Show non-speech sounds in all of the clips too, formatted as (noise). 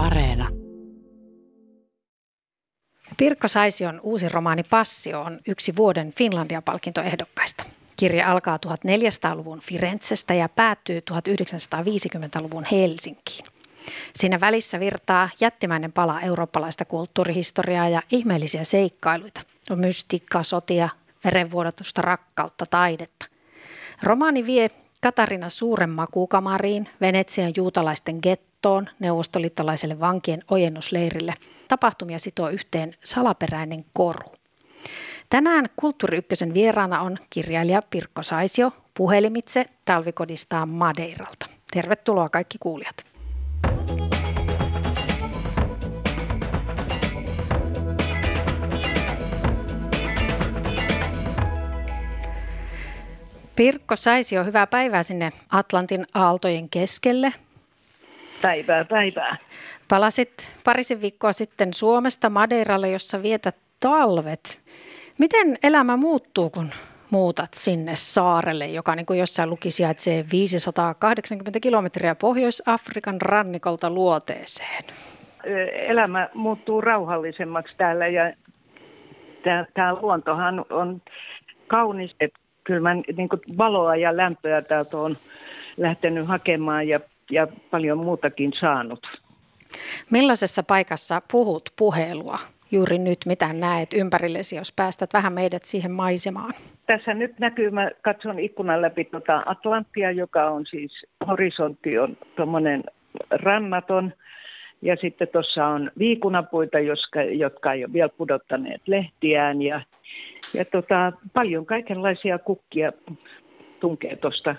Areena. Pirkko Saision uusi romaani Passio on yksi vuoden Finlandia-palkintoehdokkaista. Kirja alkaa 1400-luvun Firenzestä ja päättyy 1950-luvun Helsinkiin. Siinä välissä virtaa jättimäinen pala eurooppalaista kulttuurihistoriaa ja ihmeellisiä seikkailuita. On mystiikkaa, sotia, verenvuodatusta rakkautta, taidetta. Romaani vie Katarina suuren makuukamariin, Venetsian juutalaisten gettoon, neuvostoliittolaiselle vankien ojennusleirille. Tapahtumia sitoo yhteen salaperäinen koru. Tänään Kulttuuri Ykkösen vieraana on kirjailija Pirkko Saisio puhelimitse talvikodistaan Madeiralta. Tervetuloa kaikki kuulijat. Pirkko Saisio, hyvää päivää sinne Atlantin aaltojen keskelle. Päivää, päivää. Palasit parisen viikkoa sitten Suomesta Madeiralle, jossa vietät talvet. Miten elämä muuttuu, kun muutat sinne saarelle, joka niin kuin jossain luki sijaitsee 580 kilometriä Pohjois-Afrikan rannikolta luoteeseen? Elämä muuttuu rauhallisemmaksi täällä ja tämä luontohan on kaunis. Että kyllä mä niin valoa ja lämpöä täältä on lähtenyt hakemaan ja, ja paljon muutakin saanut. Millaisessa paikassa puhut puhelua juuri nyt, mitä näet ympärillesi, jos päästät vähän meidät siihen maisemaan? Tässä nyt näkyy, mä katson ikkunan läpi tuota Atlanttia, joka on siis, horisontti on tuommoinen rannaton. Ja sitten tuossa on viikunapuita, jotka, jotka ei ole vielä pudottaneet lehtiään. Ja, ja tota, paljon kaikenlaisia kukkia tunkee tuosta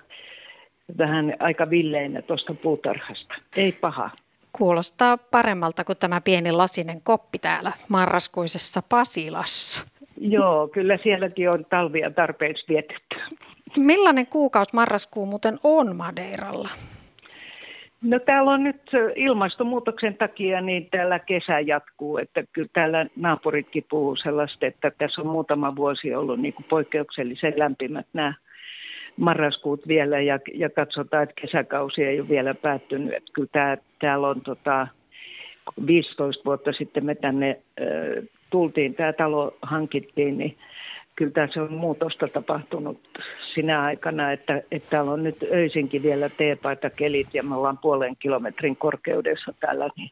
vähän aika villeinä tuosta puutarhasta. Ei paha. Kuulostaa paremmalta kuin tämä pieni lasinen koppi täällä marraskuisessa Pasilassa. Joo, kyllä sielläkin on talvia tarpeeksi vietetty. Millainen kuukausi marraskuu muuten on Madeiralla? No täällä on nyt ilmastonmuutoksen takia, niin täällä kesä jatkuu, että kyllä täällä naapuritkin puhuu sellaista, että tässä on muutama vuosi ollut niin kuin poikkeuksellisen lämpimät nämä marraskuut vielä ja, ja katsotaan, että kesäkausi ei ole vielä päättynyt. Että kyllä tää, täällä on tota, 15 vuotta sitten me tänne äh, tultiin, tämä talo hankittiin, niin kyllä tässä on muutosta tapahtunut sinä aikana, että, että täällä on nyt öisinkin vielä teepaita kelit ja me ollaan puolen kilometrin korkeudessa täällä. Niin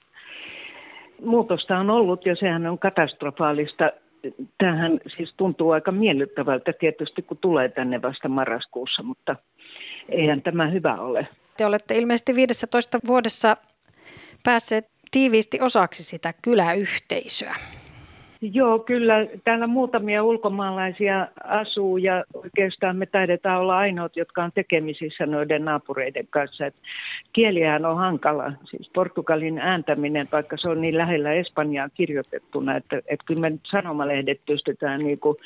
muutosta on ollut ja sehän on katastrofaalista tämähän siis tuntuu aika miellyttävältä tietysti, kun tulee tänne vasta marraskuussa, mutta eihän tämä hyvä ole. Te olette ilmeisesti 15 vuodessa päässeet tiiviisti osaksi sitä kyläyhteisöä. Joo, kyllä. Täällä muutamia ulkomaalaisia asuu ja oikeastaan me taidetaan olla ainoat, jotka on tekemisissä noiden naapureiden kanssa. Et kielihän on hankala. Siis Portugalin ääntäminen, vaikka se on niin lähellä Espanjaa kirjoitettuna, että, että kyllä me sanomalehdet pystytään niinku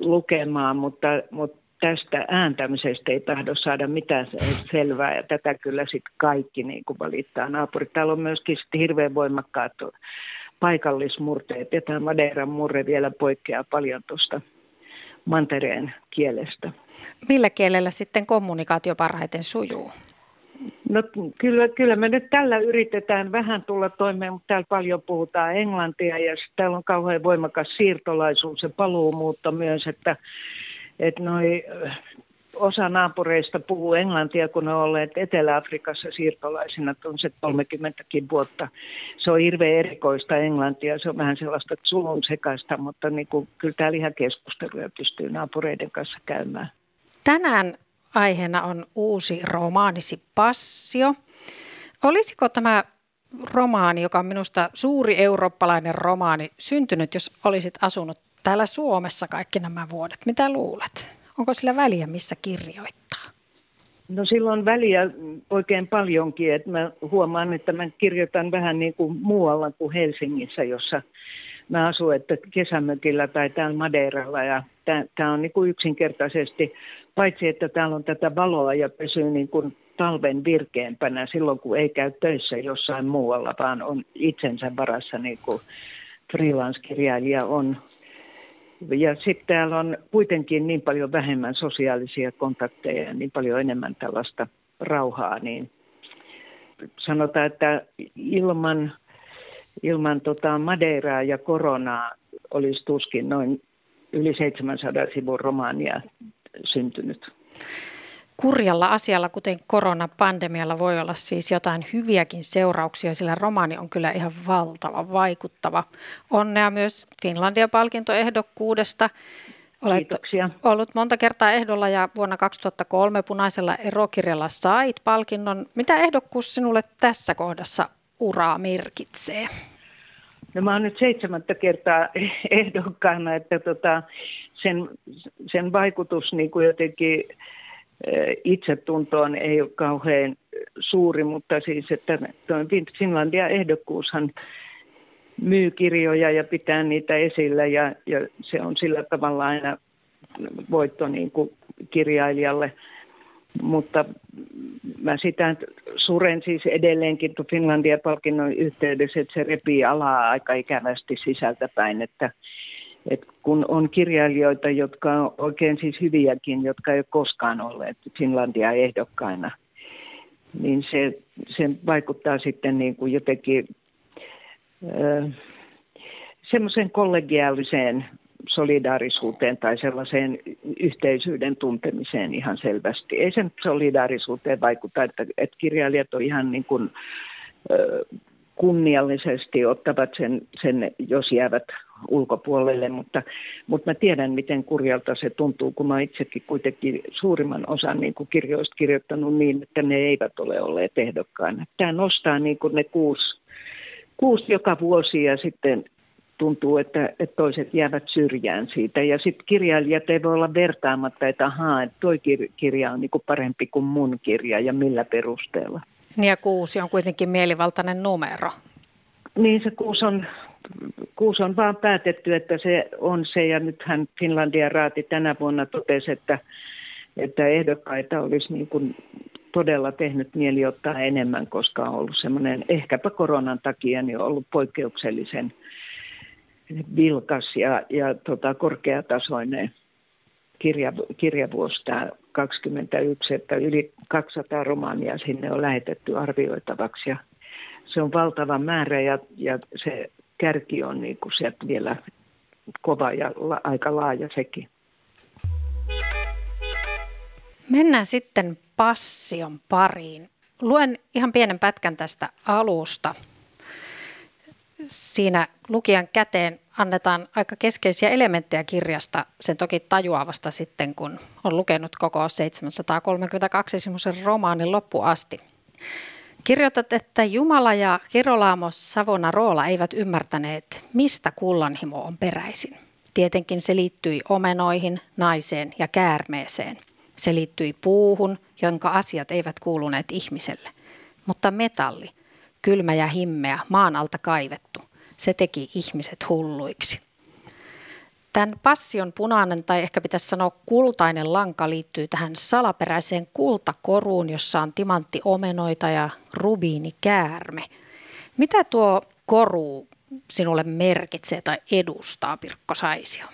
lukemaan, mutta, mutta tästä ääntämisestä ei tahdo saada mitään selvää ja tätä kyllä sitten kaikki niin kuin valittaa naapurit. Täällä on myöskin hirveän voimakkaat paikallismurteet. Ja tämä Madeiran murre vielä poikkeaa paljon tuosta mantereen kielestä. Millä kielellä sitten kommunikaatio parhaiten sujuu? No kyllä, kyllä me nyt tällä yritetään vähän tulla toimeen, mutta täällä paljon puhutaan englantia ja täällä on kauhean voimakas siirtolaisuus ja paluumuutto myös, että, että noi osa naapureista puhuu englantia, kun ne on olleet Etelä-Afrikassa siirtolaisina on se 30 vuotta. Se on hirveän erikoista englantia, se on vähän sellaista sulun sekaista, mutta niin kuin, kyllä täällä ihan keskusteluja pystyy naapureiden kanssa käymään. Tänään aiheena on uusi romaanisi Passio. Olisiko tämä romaani, joka on minusta suuri eurooppalainen romaani, syntynyt, jos olisit asunut täällä Suomessa kaikki nämä vuodet? Mitä luulet? Onko sillä väliä, missä kirjoittaa? No silloin väliä oikein paljonkin, että mä huomaan, että mä kirjoitan vähän niin kuin muualla kuin Helsingissä, jossa mä asun, että kesämökillä tai täällä Madeiralla ja tämä on niin kuin yksinkertaisesti, paitsi että täällä on tätä valoa ja pysyy niin kuin talven virkeämpänä silloin, kun ei käy töissä jossain muualla, vaan on itsensä varassa niin kuin freelance-kirjailija on ja sitten täällä on kuitenkin niin paljon vähemmän sosiaalisia kontakteja ja niin paljon enemmän tällaista rauhaa, niin sanotaan, että ilman, ilman tota Madeiraa ja koronaa olisi tuskin noin yli 700 sivun romaania syntynyt. Kurjalla asialla, kuten koronapandemialla, voi olla siis jotain hyviäkin seurauksia, sillä romaani on kyllä ihan valtava, vaikuttava. Onnea myös Finlandia-palkintoehdokkuudesta. Olet Kiitoksia. ollut monta kertaa ehdolla ja vuonna 2003 punaisella erokirjalla sait palkinnon. Mitä ehdokkuus sinulle tässä kohdassa uraa merkitsee? No mä oon nyt seitsemättä kertaa ehdokkaana, että tota, sen, sen vaikutus niin kuin jotenkin itsetuntoon ei ole kauhean suuri, mutta siis, että Finlandia ehdokkuushan myy kirjoja ja pitää niitä esillä ja, ja se on sillä tavalla aina voitto niin kuin kirjailijalle. Mutta mä sitä suren siis edelleenkin Finlandia-palkinnon yhteydessä, että se repii alaa aika ikävästi sisältäpäin, että, että kun on kirjailijoita, jotka on oikein siis hyviäkin, jotka ei ole koskaan olleet Finlandia ehdokkaina, niin se, se vaikuttaa sitten niin kuin jotenkin semmoiseen kollegiaaliseen solidaarisuuteen tai sellaiseen yhteisyyden tuntemiseen ihan selvästi. Ei sen solidaarisuuteen vaikuta, että, että kirjailijat on ihan niin kuin, kunniallisesti ottavat sen, sen, jos jäävät ulkopuolelle, mutta, mutta mä tiedän, miten kurjalta se tuntuu, kun mä itsekin kuitenkin suurimman osan niin kuin kirjoista kirjoittanut niin, että ne eivät ole olleet ehdokkaina. Tämä nostaa niin kuin ne kuusi kuusi joka vuosi ja sitten tuntuu, että, että toiset jäävät syrjään siitä. Ja sitten kirjailijat ei voi olla vertaamatta, että ahaa, toi kirja on niinku parempi kuin mun kirja ja millä perusteella. Ja kuusi on kuitenkin mielivaltainen numero. Niin se kuusi on, kuusi on vaan päätetty, että se on se. Ja nythän Finlandia raati tänä vuonna totesi, että, että ehdokkaita olisi niin kuin todella tehnyt mieli ottaa enemmän, koska on ollut semmoinen, ehkäpä koronan takia, niin on ollut poikkeuksellisen vilkas ja, ja tota, korkeatasoinen kirja, kirjavuosi tämä 21, että yli 200 romaania sinne on lähetetty arvioitavaksi ja se on valtava määrä ja, ja se kärki on niin kuin sieltä vielä kova ja la, aika laaja sekin. Mennään sitten passion pariin. Luen ihan pienen pätkän tästä alusta. Siinä lukijan käteen annetaan aika keskeisiä elementtejä kirjasta, sen toki tajuavasta sitten, kun on lukenut koko 732 semmoisen romaanin loppuasti. Kirjoitat, että Jumala ja Kirolaamo Savonarola eivät ymmärtäneet, mistä kullanhimo on peräisin. Tietenkin se liittyi omenoihin, naiseen ja käärmeeseen. Se liittyi puuhun, jonka asiat eivät kuuluneet ihmiselle. Mutta metalli, kylmä ja himmeä, maan alta kaivettu, se teki ihmiset hulluiksi. Tämän passion punainen tai ehkä pitäisi sanoa kultainen lanka liittyy tähän salaperäiseen kultakoruun, jossa on omenoita ja rubiinikäärme. Mitä tuo koru sinulle merkitsee tai edustaa, Pirkko Saisio?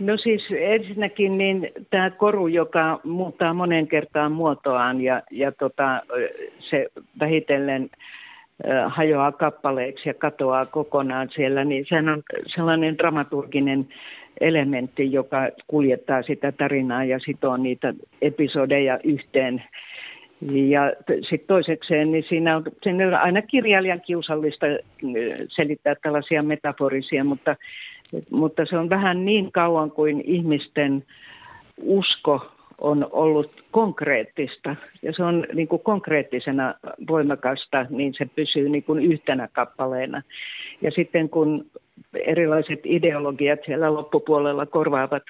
No siis ensinnäkin niin tämä koru, joka muuttaa monen kertaan muotoaan ja, ja tota, se vähitellen hajoaa kappaleiksi ja katoaa kokonaan siellä, niin sehän on sellainen dramaturginen elementti, joka kuljettaa sitä tarinaa ja sitoo niitä episodeja yhteen. Ja sitten toisekseen, niin siinä on, siinä on aina kirjailijan kiusallista selittää tällaisia metaforisia, mutta mutta se on vähän niin kauan kuin ihmisten usko on ollut konkreettista ja se on niin kuin konkreettisena voimakasta, niin se pysyy niin kuin yhtenä kappaleena. Ja sitten kun erilaiset ideologiat siellä loppupuolella korvaavat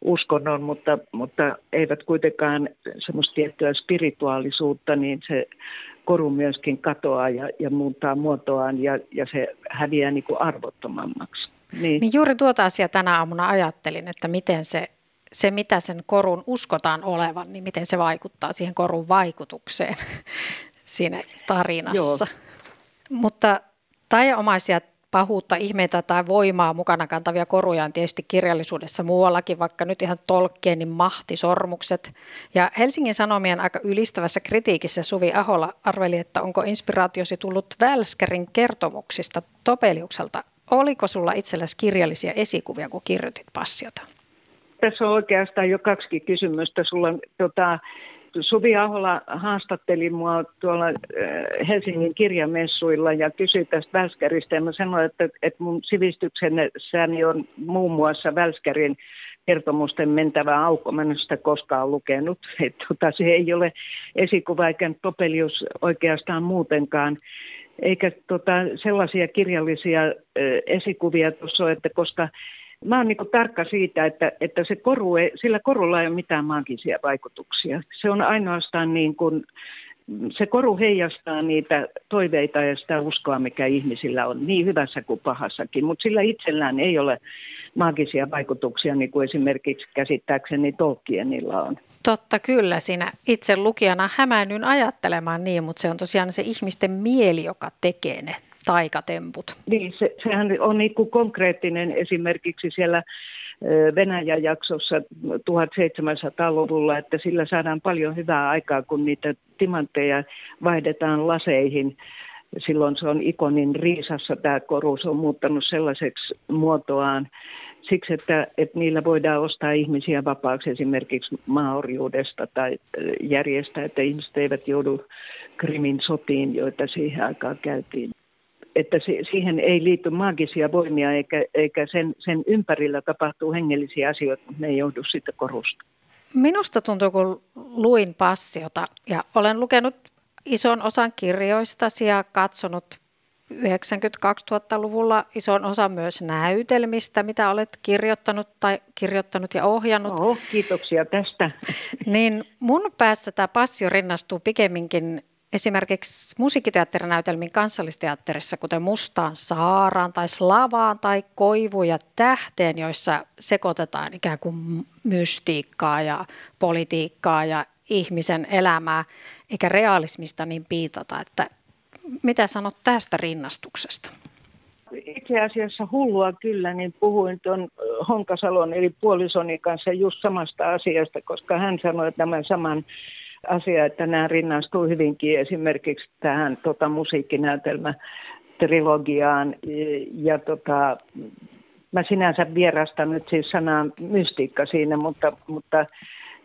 uskonnon, mutta, mutta eivät kuitenkaan semmoista tiettyä spirituaalisuutta, niin se koru myöskin katoaa ja, ja muuttaa muotoaan ja, ja se häviää niin kuin arvottomammaksi. Niin. niin juuri tuota asiaa tänä aamuna ajattelin, että miten se, se, mitä sen korun uskotaan olevan, niin miten se vaikuttaa siihen korun vaikutukseen (laughs) siinä tarinassa. Joo. Mutta taianomaisia pahuutta, ihmeitä tai voimaa mukana kantavia koruja on tietysti kirjallisuudessa muuallakin, vaikka nyt ihan Tolkienin mahtisormukset. Ja Helsingin Sanomien aika ylistävässä kritiikissä Suvi Ahola arveli, että onko inspiraatiosi tullut Välskärin kertomuksista Topeliukselta. Oliko sulla itsellesi kirjallisia esikuvia, kun kirjoitit passiota? Tässä on oikeastaan jo kaksi kysymystä. Sulla tota, Suvi Ahola haastatteli mua tuolla äh, Helsingin kirjamessuilla ja kysyi tästä Välskäristä. Ja mä sanoin, että, että mun sivistyksensäni on muun muassa Välskärin kertomusten mentävä aukko. Mä en sitä koskaan lukenut. (laughs) Et, tota, se ei ole esikuva eikä Topelius oikeastaan muutenkaan. Eikä tota, sellaisia kirjallisia ö, äh, esikuvia tuossa että koska Mä oon niin tarkka siitä, että, että se koru ei, sillä korulla ei ole mitään maagisia vaikutuksia. Se on ainoastaan niin kuin, se koru heijastaa niitä toiveita ja sitä uskoa, mikä ihmisillä on, niin hyvässä kuin pahassakin, mutta sillä itsellään ei ole maagisia vaikutuksia, niin kuin esimerkiksi käsittääkseni Tolkienilla on. Totta kyllä, siinä itse lukijana hämäännyn ajattelemaan niin, mutta se on tosiaan se ihmisten mieli, joka tekee ne taikatemput. Niin, se, sehän on niin kuin konkreettinen esimerkiksi siellä Venäjän jaksossa 1700-luvulla, että sillä saadaan paljon hyvää aikaa, kun niitä timantteja vaihdetaan laseihin. Silloin se on ikonin riisassa tämä koru, se on muuttanut sellaiseksi muotoaan siksi, että, että niillä voidaan ostaa ihmisiä vapaaksi esimerkiksi maaorjuudesta tai järjestää, että ihmiset eivät joudu Krimin sotiin, joita siihen aikaan käytiin että siihen ei liity maagisia voimia eikä, eikä sen, sen ympärillä tapahtuu hengellisiä asioita, mutta ne ei johdu siitä korusta. Minusta tuntuu, kun luin passiota ja olen lukenut ison osan kirjoistasi ja katsonut 90-2000-luvulla ison osan myös näytelmistä, mitä olet kirjoittanut tai kirjoittanut ja ohjannut. Oh, kiitoksia tästä. Niin mun päässä tämä passio rinnastuu pikemminkin esimerkiksi musiikkiteatterinäytelmin kansallisteatterissa, kuten Mustaan saaraan tai Slavaan tai Koivu ja Tähteen, joissa sekoitetaan ikään kuin mystiikkaa ja politiikkaa ja ihmisen elämää, eikä realismista niin piitata. Että mitä sanot tästä rinnastuksesta? Itse asiassa hullua kyllä, niin puhuin tuon Honkasalon eli puolisoni kanssa just samasta asiasta, koska hän sanoi tämän saman asia, että nämä rinnastuu hyvinkin esimerkiksi tähän tota, musiikkinäytelmä trilogiaan ja tota, mä sinänsä vierastan nyt siis sanaa mystiikka siinä, mutta, mutta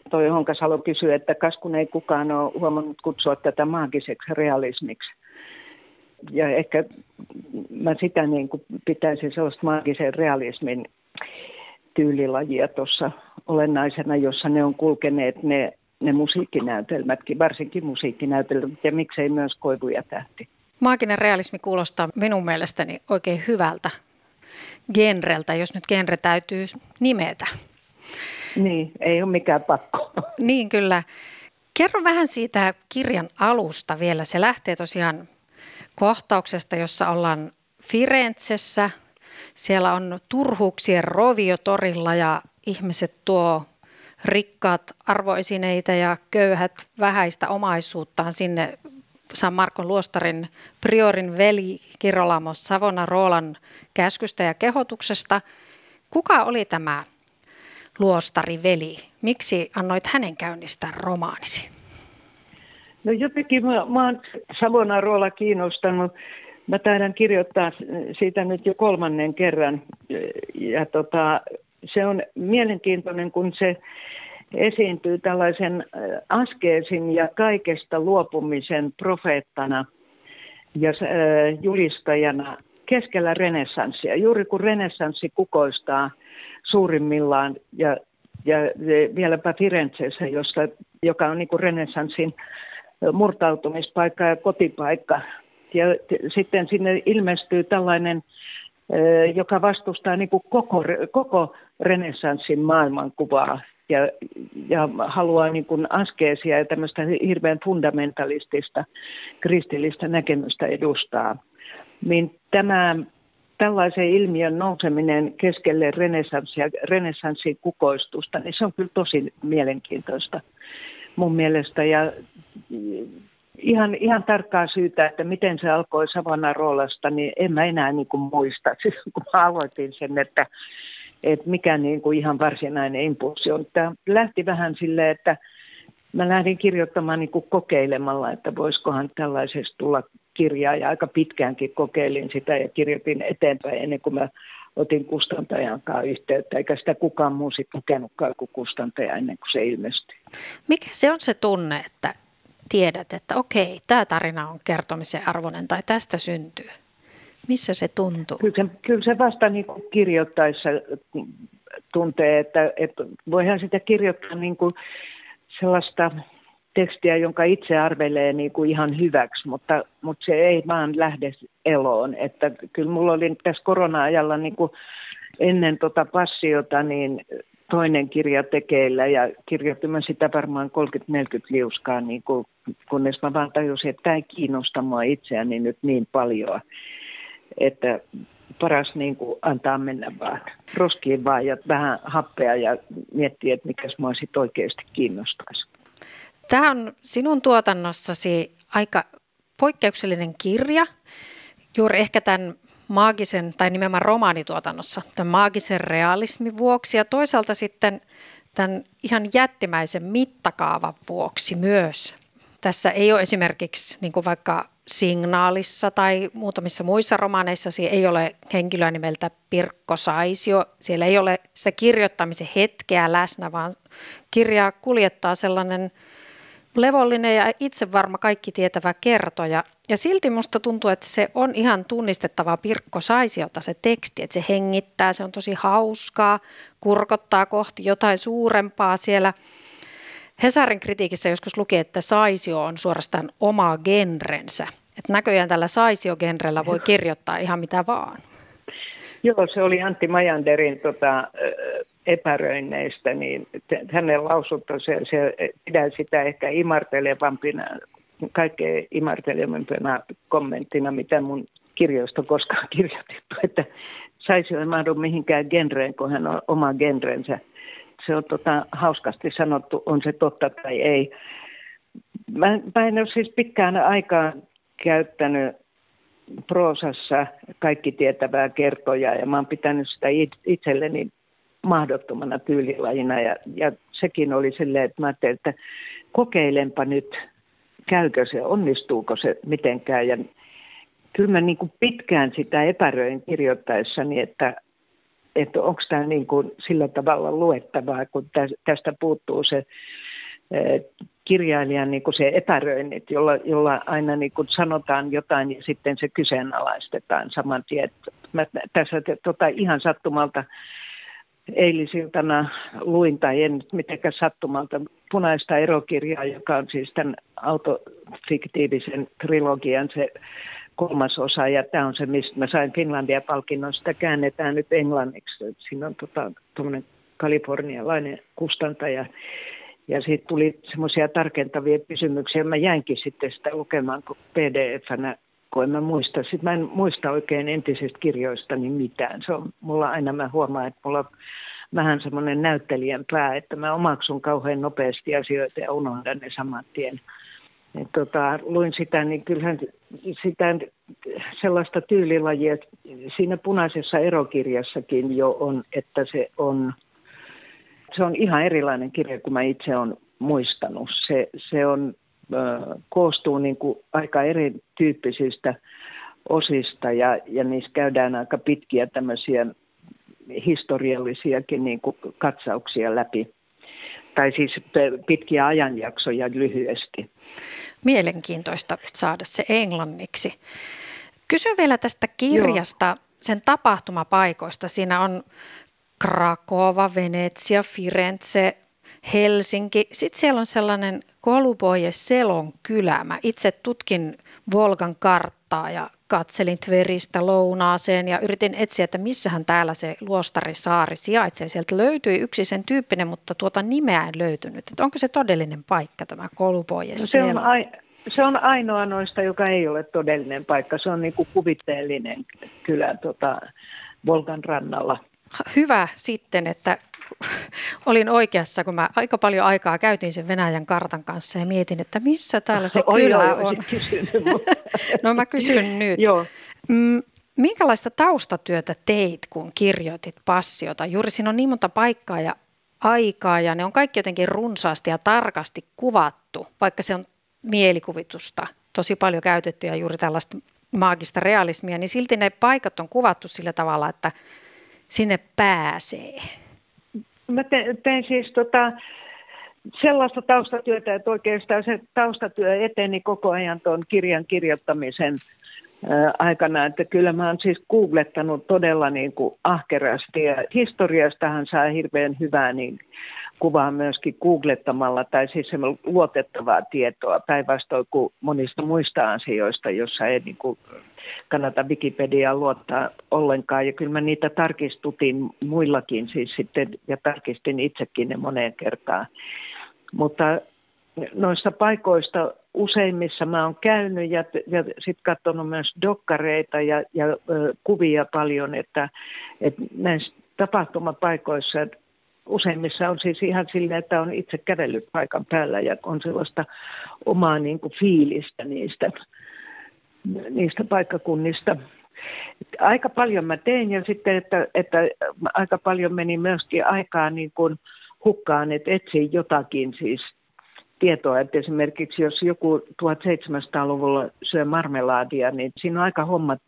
toi Honkasalo kysyy, että kas kun ei kukaan ole huomannut kutsua tätä maagiseksi realismiksi. Ja ehkä mä sitä niin kuin pitäisin sellaista maagisen realismin tyylilajia tuossa olennaisena, jossa ne on kulkeneet ne ne musiikkinäytelmätkin, varsinkin musiikkinäytelmät ja miksei myös Koivu ja tähti. Maaginen realismi kuulostaa minun mielestäni oikein hyvältä genreltä, jos nyt genre täytyy nimetä. Niin, ei ole mikään pakko. (laughs) Niin kyllä. Kerro vähän siitä kirjan alusta vielä. Se lähtee tosiaan kohtauksesta, jossa ollaan Firenzessä. Siellä on turhuuksien rovio torilla ja ihmiset tuo rikkaat arvoesineitä ja köyhät vähäistä omaisuuttaan sinne San Markon luostarin priorin veli Kirolamo Savona Roolan käskystä ja kehotuksesta. Kuka oli tämä luostari veli? Miksi annoit hänen käynnistää romaanisi? No jotenkin mä, mä oon Savona Roola kiinnostanut. Mä taidan kirjoittaa siitä nyt jo kolmannen kerran. Ja tota, se on mielenkiintoinen, kun se esiintyy tällaisen äh, askeesin ja kaikesta luopumisen profeettana ja äh, julistajana keskellä renessanssia. Juuri kun renessanssi kukoistaa suurimmillaan ja, ja vieläpä Firenzessä, jossa, joka on niin kuin renessanssin murtautumispaikka ja kotipaikka. Ja sitten sinne ilmestyy tällainen joka vastustaa niin kuin koko, koko renessanssin maailmankuvaa ja, ja haluaa niin kuin askeesia ja tämmöistä hirveän fundamentalistista kristillistä näkemystä edustaa. Niin tämä tällaisen ilmiön nouseminen keskelle renessanssia, renessanssin kukoistusta, niin se on kyllä tosi mielenkiintoista mun mielestä. Ja Ihan, ihan tarkkaa syytä, että miten se alkoi Savana roolasta, niin en mä enää niin kuin muista. (laughs) Siis kun mä aloitin sen, että, että mikä niin kuin ihan varsinainen impulssi on. Tämä lähti vähän silleen, että mä lähdin kirjoittamaan niin kuin kokeilemalla, että voisikohan tällaisesta tulla kirjaa. Ja aika pitkäänkin kokeilin sitä ja kirjoitin eteenpäin ennen kuin mä otin kustantajan kanssa yhteyttä, eikä sitä kukaan muu sitten lukenutkaan kuin kustantaja ennen kuin se ilmestyi. Mikä se on se tunne, että tiedät, että okei, tämä tarina on kertomisen arvoinen tai tästä syntyy? Missä se tuntuu? Kyllä se, kyllä se vasta niin kuin kirjoittaessa tuntee, että, että voihan sitä kirjoittaa niin kuin sellaista tekstiä, jonka itse arvelee niin kuin ihan hyväksi, mutta, mutta se ei vaan lähde eloon. Että kyllä mulla oli tässä korona-ajalla niin kuin ennen tota passiota niin toinen kirja tekeillä ja kirjoitin sitä varmaan 30-40 liuskaa, niin kuin, kunnes mä vaan tajusin, että tämä ei kiinnosta mua itseäni nyt niin paljon, että paras niin kuin antaa mennä vaan roskiin vaan ja vähän happea ja miettiä, että mikä mua sitten oikeasti kiinnostaisi. Tämä on sinun tuotannossasi aika poikkeuksellinen kirja, juuri ehkä tämän maagisen tai nimenomaan romaanituotannossa, tämän maagisen realismin vuoksi ja toisaalta sitten tämän ihan jättimäisen mittakaavan vuoksi myös. Tässä ei ole esimerkiksi niin kuin vaikka Signaalissa tai muutamissa muissa romaaneissa ei ole henkilöä nimeltä Pirkko Saisio. Siellä ei ole sitä kirjoittamisen hetkeä läsnä, vaan kirjaa kuljettaa sellainen – levollinen ja itsevarma kaikki tietävä kertoja. Ja silti musta tuntuu, että se on ihan tunnistettava Pirkko Saisiota se teksti, että se hengittää, se on tosi hauskaa, kurkottaa kohti jotain suurempaa siellä. Hesarin kritiikissä joskus luki, että Saisio on suorastaan oma genrensä. Että näköjään tällä Saisio-genrellä voi kirjoittaa ihan mitä vaan. Joo, se oli Antti Majanderin tota, epäröinneistä, niin hänen lausunto, se, se pidän sitä ehkä imartelevampina, kaikkein imartelevampina kommenttina, mitä mun kirjoista koskaan (laughs) kirjoitettu, että saisi olla mahdu mihinkään genreen, kun hän on oma genrensä. Se on tota, hauskasti sanottu, on se totta tai ei. Mä, mä en ole siis pitkään aikaa käyttänyt proosassa kaikki tietävää kertoja ja mä oon pitänyt sitä itselleni mahdottomana tyylilajina ja, ja sekin oli silleen, että mä ajattelin, että kokeilenpa nyt, käykö se, onnistuuko se mitenkään ja kyllä mä niin kuin pitkään sitä epäröin kirjoittaessani, että, että onko tämä niin kuin sillä tavalla luettavaa, kun tästä puuttuu se kirjailijan niin kuin se epäröinnit, jolla, jolla aina niin kuin sanotaan jotain ja sitten se kyseenalaistetaan saman tien. Mä tässä tota, ihan sattumalta eilisiltana luin, tai en mitenkään sattumalta, punaista erokirjaa, joka on siis tämän autofiktiivisen trilogian se kolmas osa, ja tämä on se, mistä mä sain Finlandia-palkinnon. Sitä käännetään nyt englanniksi. Siinä on tota, kalifornialainen kustantaja. Ja siitä tuli semmoisia tarkentavia kysymyksiä. Mä jäinkin sitten sitä lukemaan pdf-nä kun en mä muista. Sitten mä en muista oikein entisistä kirjoista niin mitään. Se on mulla aina, mä huomaan, että mulla on vähän semmoinen näyttelijän pää, että mä omaksun kauhean nopeasti asioita ja unohdan ne saman tien. Et tota, luin sitä, niin kyllähän sitä sellaista tyylilajia, siinä punaisessa erokirjassakin jo on, että se on, se on ihan erilainen kirja kuin mä itse olen muistanut. Se, se on koostuu niin kuin aika erityyppisistä osista ja, ja niissä käydään aika pitkiä tämmöisiä historiallisiakin niin kuin katsauksia läpi. Tai siis pitkiä ajanjaksoja lyhyesti. Mielenkiintoista saada se englanniksi. Kysy vielä tästä kirjasta, Joo. sen tapahtumapaikoista. Siinä on Krakova, Venetsia, Firenze, Helsinki. Sitten siellä on sellainen Koluboje Selon kylä. Mä itse tutkin Volgan karttaa ja katselin Tveristä lounaaseen ja yritin etsiä, että missähän täällä se luostarisaari sijaitsee. Sieltä löytyi yksi sen tyyppinen, mutta tuota nimeä ei löytynyt. Että onko se todellinen paikka tämä Koluboje no se, on ai- se on ainoa noista, joka ei ole todellinen paikka. Se on niin kuin kuvitteellinen kylä tota, Volgan rannalla. Hyvä sitten, että (laughs) olin oikeassa, kun mä aika paljon aikaa käytin sen Venäjän kartan kanssa ja mietin, että missä täällä se (laughs) Oi, kylä joo, on. kysynyt, (laughs) No mä kysyn nyt. Joo. Mm, Minkälaista taustatyötä teit, kun kirjoitit passiota? Juuri siinä on niin monta paikkaa ja aikaa ja ne on kaikki jotenkin runsaasti ja tarkasti kuvattu, vaikka se on mielikuvitusta tosi paljon käytetty ja juuri tällaista maagista realismia, niin silti ne paikat on kuvattu sillä tavalla, että sinne pääsee. Mä te, tein siis tota, sellaista taustatyötä, että oikeastaan se taustatyö eteni koko ajan tuon kirjan kirjoittamisen aikana, että kyllä mä oon siis googlettanut todella niin kuin ahkerasti ja historiastahan saa hirveän hyvää niin kuvaa myöskin googlettamalla tai siis luotettavaa tietoa päinvastoin kuin monista muista asioista, jossa ei niin kuin kannata Wikipediaan luottaa ollenkaan. Ja kyllä mä niitä tarkistutin muillakin siis sitten ja tarkistin itsekin ne moneen kertaan. Mutta noista paikoista useimmissa mä oon käynyt ja, ja sitten katsonut myös dokkareita ja, ja ö, kuvia paljon, että, että näissä tapahtumapaikoissa useimmissa on siis ihan silleen, että on itse kävellyt paikan päällä ja on sellaista omaa niin kuin fiilistä niistä, niistä paikkakunnista. Aika paljon mä tein ja sitten, että, että aika paljon meni myöskin aikaa niin kuin hukkaan, että etsin jotakin siis tietoa, että esimerkiksi jos joku 1700-luvulla syö marmelaadia, niin siinä on aika hommat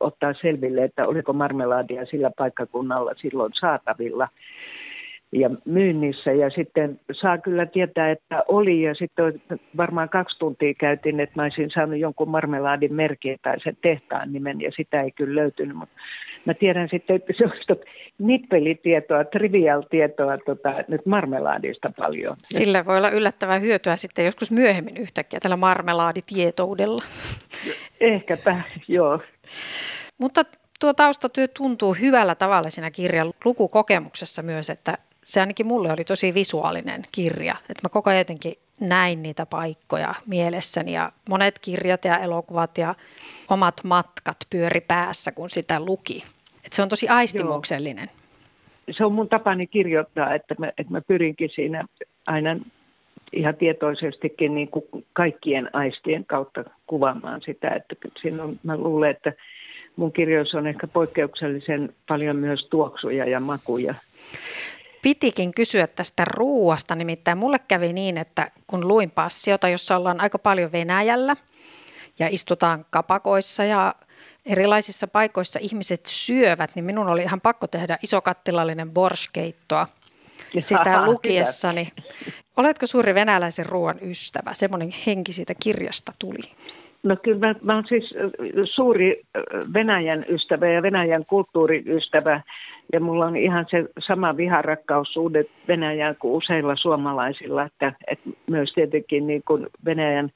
ottaa selville, että oliko marmelaadia sillä paikkakunnalla silloin saatavilla ja myynnissä. Ja sitten saa kyllä tietää, että oli ja sitten varmaan kaksi tuntia käytin, että mä olisin saanut jonkun marmelaadin merkin tai sen tehtaan nimen ja sitä ei kyllä löytynyt. Mutta mä tiedän sitten, että se on nippelitietoa, trivial-tietoa tota, nyt marmelaadista paljon. Sillä voi olla yllättävää hyötyä sitten joskus myöhemmin yhtäkkiä tällä marmelaaditietoudella. Ehkäpä, joo. Mutta tuo taustatyö tuntuu hyvällä tavalla siinä kirjan lukukokemuksessa myös, että se ainakin mulle oli tosi visuaalinen kirja. Että mä koko ajan jotenkin näin niitä paikkoja mielessäni ja monet kirjat ja elokuvat ja omat matkat pyöri päässä, kun sitä luki. Että se on tosi aistimuksellinen. Joo. Se on mun tapani kirjoittaa, että mä, että mä pyrinkin siinä aina ihan tietoisestikin niin kuin kaikkien aistien kautta kuvaamaan sitä. Että siinä on, mä luulen, että mun kirjoissa on ehkä poikkeuksellisen paljon myös tuoksuja ja makuja. Pitikin kysyä tästä ruuasta, nimittäin mulle kävi niin, että kun luin passiota, jossa ollaan aika paljon Venäjällä ja istutaan kapakoissa ja erilaisissa paikoissa ihmiset syövät, niin minun oli ihan pakko tehdä kattilallinen borskeittoa sitä lukiessani. Oletko suuri venäläisen ruoan ystävä? Semmoinen henki siitä kirjasta tuli. No kyllä mä, mä olen siis suuri Venäjän ystävä ja Venäjän kulttuuriystävä. Ja mulla on ihan se sama viharakkaus suhde Venäjään kuin useilla suomalaisilla, että, että myös tietenkin niin kuin Venäjän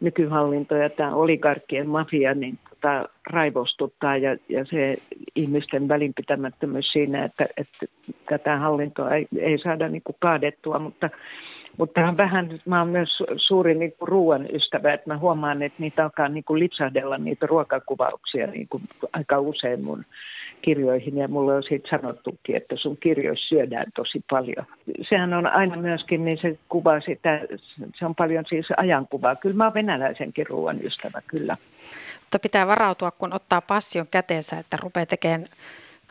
nykyhallinto ja tämä oligarkkien mafia niin tota, raivostuttaa ja, ja se ihmisten välinpitämättömyys siinä, että, että tätä hallintoa ei, ei saada niin kuin kaadettua, mutta mutta vähän, mä oon myös suuri niin kuin ruoan ystävä, että mä huomaan, että niitä alkaa niin kuin lipsahdella niitä ruokakuvauksia niin kuin aika usein mun kirjoihin ja mulle on siitä sanottukin, että sun kirjoissa syödään tosi paljon. Sehän on aina myöskin, niin se kuvaa sitä, se on paljon siis ajankuvaa. Kyllä mä oon venäläisenkin ruoan ystävä, kyllä. Mutta pitää varautua, kun ottaa passion käteensä, että rupeaa tekemään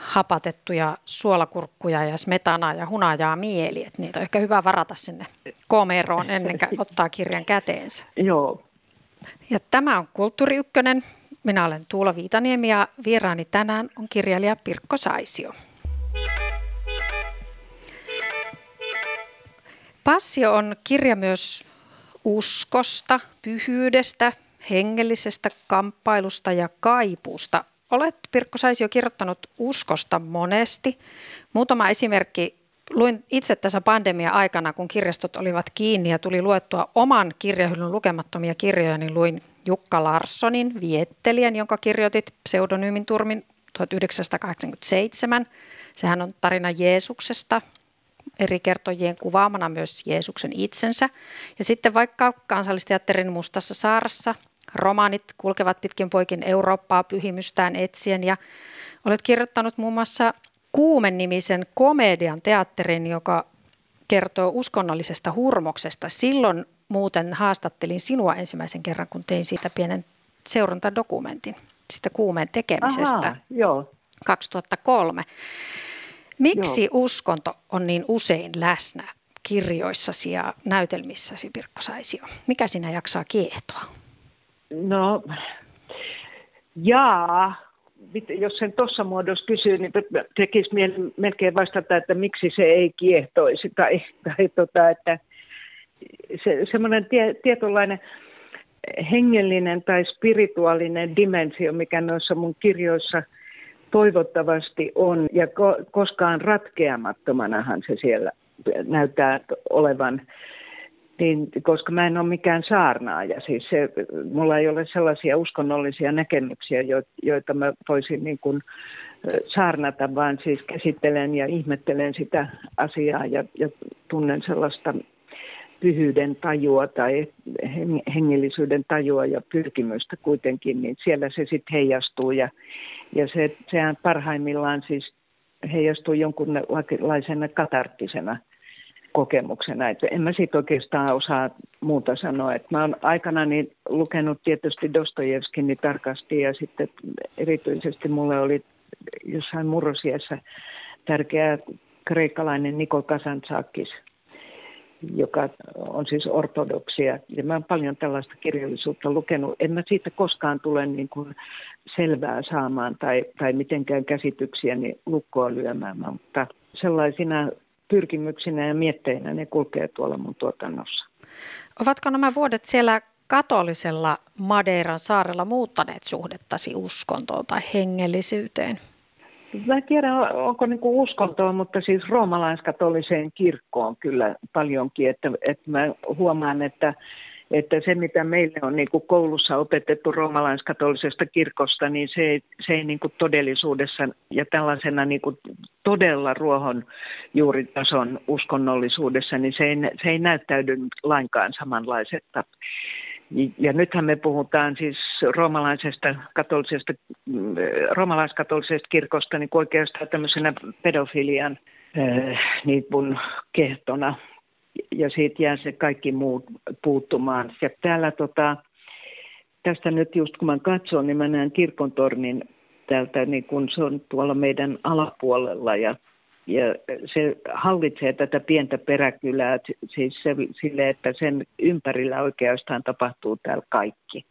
hapatettuja suolakurkkuja ja smetanaa ja hunajaa mieli. Että niitä on ehkä hyvä varata sinne komeroon ennen kuin (laughs) ottaa kirjan käteensä. Joo. Ja tämä on Kulttuuri Ykkönen. Minä olen Tuula Viitaniemi ja vieraani tänään on kirjailija Pirkko Saisio. Passio on kirja myös uskosta, pyhyydestä, hengellisestä kamppailusta ja kaipuusta. Olet Pirkko Saisio kirjoittanut uskosta monesti. Muutama esimerkki. Luin itse tässä pandemia-aikana, kun kirjastot olivat kiinni ja tuli luettua oman kirjahyllyn lukemattomia kirjoja, niin luin Jukka Larssonin Viettelijän, jonka kirjoitit pseudonyymin turmin 1987. Sehän on tarina Jeesuksesta, eri kertojien kuvaamana myös Jeesuksen itsensä. Ja sitten vaikka kansallisteatterin Mustassa saarassa romaanit kulkevat pitkin poikin Eurooppaa pyhimystään etsien ja olet kirjoittanut muun muassa Kuumen-nimisen komedian teatterin, joka kertoo uskonnollisesta hurmoksesta. Silloin muuten haastattelin sinua ensimmäisen kerran, kun tein siitä pienen seurantadokumentin, sitä kuumeen tekemisestä. Aha, joo. 2003. Miksi joo. uskonto on niin usein läsnä kirjoissasi ja näytelmissäsi, Pirkko Saisio? Mikä sinä jaksaa kiehtoa? No, jaa, jos sen tuossa muodossa kysyy, niin tekisi melkein vastata, että miksi se ei kiehtoisi. Tai, tai tota, että se, semmoinen tie, tietynlainen hengellinen tai spirituaalinen dimensio, mikä noissa mun kirjoissa toivottavasti on, ja ko, koskaan ratkeamattomanahan se siellä näyttää olevan, niin, koska mä en ole mikään saarnaaja. Siis se, mulla ei ole sellaisia uskonnollisia näkemyksiä, joita mä voisin niin kuin saarnata, vaan siis käsittelen ja ihmettelen sitä asiaa ja, ja tunnen sellaista pyhyyden tajua tai hengellisyyden tajua ja pyrkimystä kuitenkin, niin siellä se sitten heijastuu ja, ja se, sehän parhaimmillaan siis heijastuu jonkunlaisena katarttisena kokemuksena. Et en mä siitä oikeastaan osaa muuta sanoa. Et mä oon aikana niin lukenut tietysti Dostojevskin niin tarkasti ja sitten erityisesti mulle oli jossain murrosiessä tärkeä kreikkalainen Nikol Kasantsakis, joka on siis ortodoksia. Ja mä oon paljon tällaista kirjallisuutta lukenut. En mä siitä koskaan tule niin kuin selvää saamaan tai, tai mitenkään käsityksiä niin lukkoa lyömään, mutta sellaisina pyrkimyksinä ja mietteinä ne kulkee tuolla mun tuotannossa. Ovatko nämä vuodet siellä katolisella Madeiran saarella muuttaneet suhdettasi uskontoon tai hengellisyyteen? Mä en tiedä, onko niinku uskontoa, mutta siis roomalaiskatoliseen kirkkoon kyllä paljonkin. Että, että mä huomaan, että että se, mitä meille on niin kuin koulussa opetettu roomalaiskatolisesta kirkosta, niin se se ei niin kuin todellisuudessa ja tällaisena niin kuin todella ruohon juuritason uskonnollisuudessa, niin se ei, se ei näyttäydy lainkaan samanlaisesta. Ja nythän me puhutaan siis roomalaisesta katolisesta, roomalaiskatolisesta kirkosta niin oikeastaan tämmöisenä pedofilian äh, niin kehtona ja siitä jää se kaikki muu puuttumaan. Ja täällä tota, tästä nyt just kun mä katson, niin mä näen kirkontornin täältä, niin kun se on tuolla meidän alapuolella ja, ja se hallitsee tätä pientä peräkylää siis se, sille, että sen ympärillä oikeastaan tapahtuu täällä kaikki.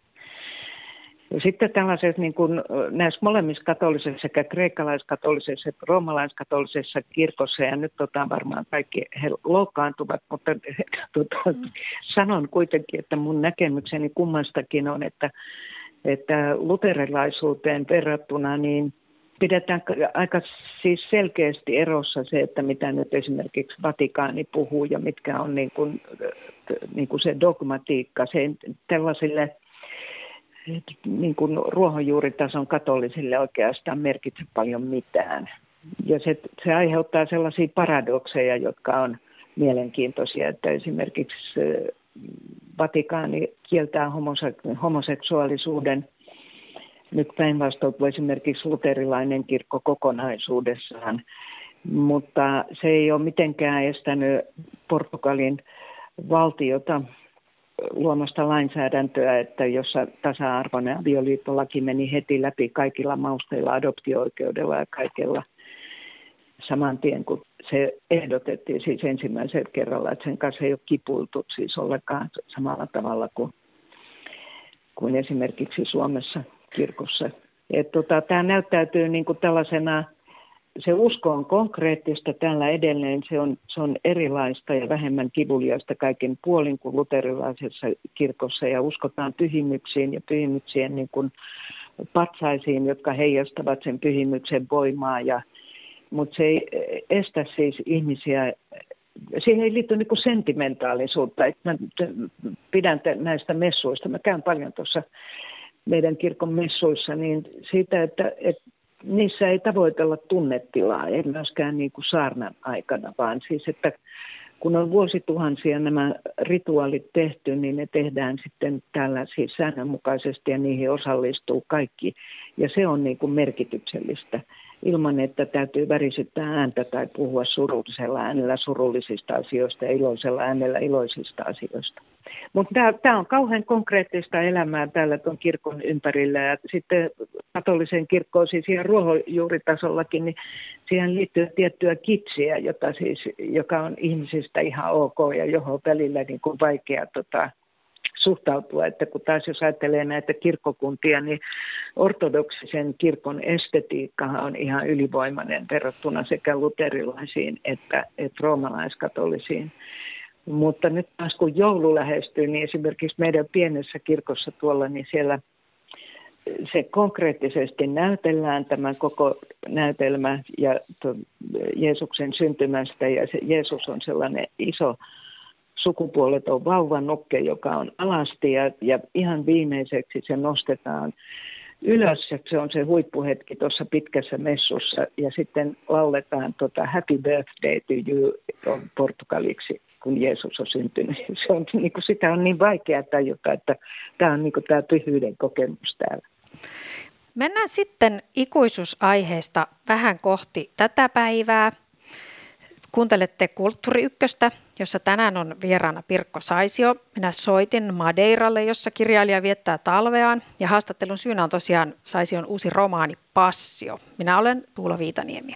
Sitten tällaisessa niin kuin, näissä molemmissa katolisessa sekä kreikkalaiskatolisessa että roomalaiskatolisessa kirkossa, ja nyt tota, varmaan kaikki he loukkaantuvat, mutta tota, sanon kuitenkin, että mun näkemykseni kummastakin on, että, että luterilaisuuteen verrattuna niin pidetään aika siis selkeästi erossa se, että mitä nyt esimerkiksi Vatikaani puhuu ja mitkä on niin kuin, niin kuin se dogmatiikka. Se tällaisille niin kuin ruohonjuuritason katolisille oikeastaan merkitse paljon mitään. Ja se, se aiheuttaa sellaisia paradokseja, jotka on mielenkiintoisia, että esimerkiksi Vatikaani kieltää homose- homoseksuaalisuuden. Nyt päinvastoin kuin esimerkiksi luterilainen kirkko kokonaisuudessaan. Mutta se ei ole mitenkään estänyt Portugalin valtiota luomasta lainsäädäntöä, että jossa tasa-arvoinen avioliittolaki meni heti läpi kaikilla mausteilla, adoptio-oikeudella ja kaikella saman tien, kun se ehdotettiin siis ensimmäisellä kerralla, että sen kanssa ei ole kipuiltu siis ollenkaan samalla tavalla kuin, kuin esimerkiksi Suomessa kirkossa. Tota, Tämä näyttäytyy niin kuin tällaisena se usko on konkreettista tällä edelleen, se on, se on erilaista ja vähemmän kivuliasta kaiken puolin kuin luterilaisessa kirkossa ja uskotaan pyhimyksiin ja pyhimyksien niin kuin patsaisiin, jotka heijastavat sen pyhimyksen voimaa, ja, mutta se ei estä siis ihmisiä siihen ei liity niin sentimentaalisuutta. Mä pidän näistä messuista. Mä käyn paljon tuossa meidän kirkon messuissa, niin siitä, että, että niissä ei tavoitella tunnetilaa, ei myöskään niin kuin saarnan aikana, vaan siis, että kun on vuosituhansia nämä rituaalit tehty, niin ne tehdään sitten täällä siis säännönmukaisesti ja niihin osallistuu kaikki. Ja se on niin kuin merkityksellistä ilman, että täytyy värisyttää ääntä tai puhua surullisella äänellä surullisista asioista ja iloisella äänellä iloisista asioista. Mutta tämä on kauhean konkreettista elämää täällä tuon kirkon ympärillä ja sitten katolisen kirkkoon siis ihan ruohonjuuritasollakin, niin siihen liittyy tiettyä kitsiä, jota siis, joka on ihmisistä ihan ok ja johon välillä niin kuin vaikea tota, suhtautua, että kun taas jos ajattelee näitä kirkkokuntia, niin ortodoksisen kirkon estetiikka on ihan ylivoimainen verrattuna sekä luterilaisiin että, että roomalaiskatolisiin. Mutta nyt taas kun joulu lähestyy, niin esimerkiksi meidän pienessä kirkossa tuolla, niin siellä se konkreettisesti näytellään tämä koko näytelmä ja Jeesuksen syntymästä ja se Jeesus on sellainen iso sukupuoleton vauvanukke, joka on alasti ja, ja ihan viimeiseksi se nostetaan ylös. Se on se huippuhetki tuossa pitkässä messussa ja sitten lauletaan tota Happy Birthday to you portugaliksi, kun Jeesus on syntynyt. (laughs) Se on, niin kuin, sitä on niin vaikea tajuta, että tämä on niin kuin, tämä pyhyyden kokemus täällä. Mennään sitten ikuisuusaiheesta vähän kohti tätä päivää. Kuuntelette Kulttuuri Ykköstä, jossa tänään on vieraana Pirkko Saisio. Minä soitin Madeiralle, jossa kirjailija viettää talveaan ja haastattelun syynä on tosiaan Saision uusi romaani Passio. Minä olen Tuula Viitaniemi.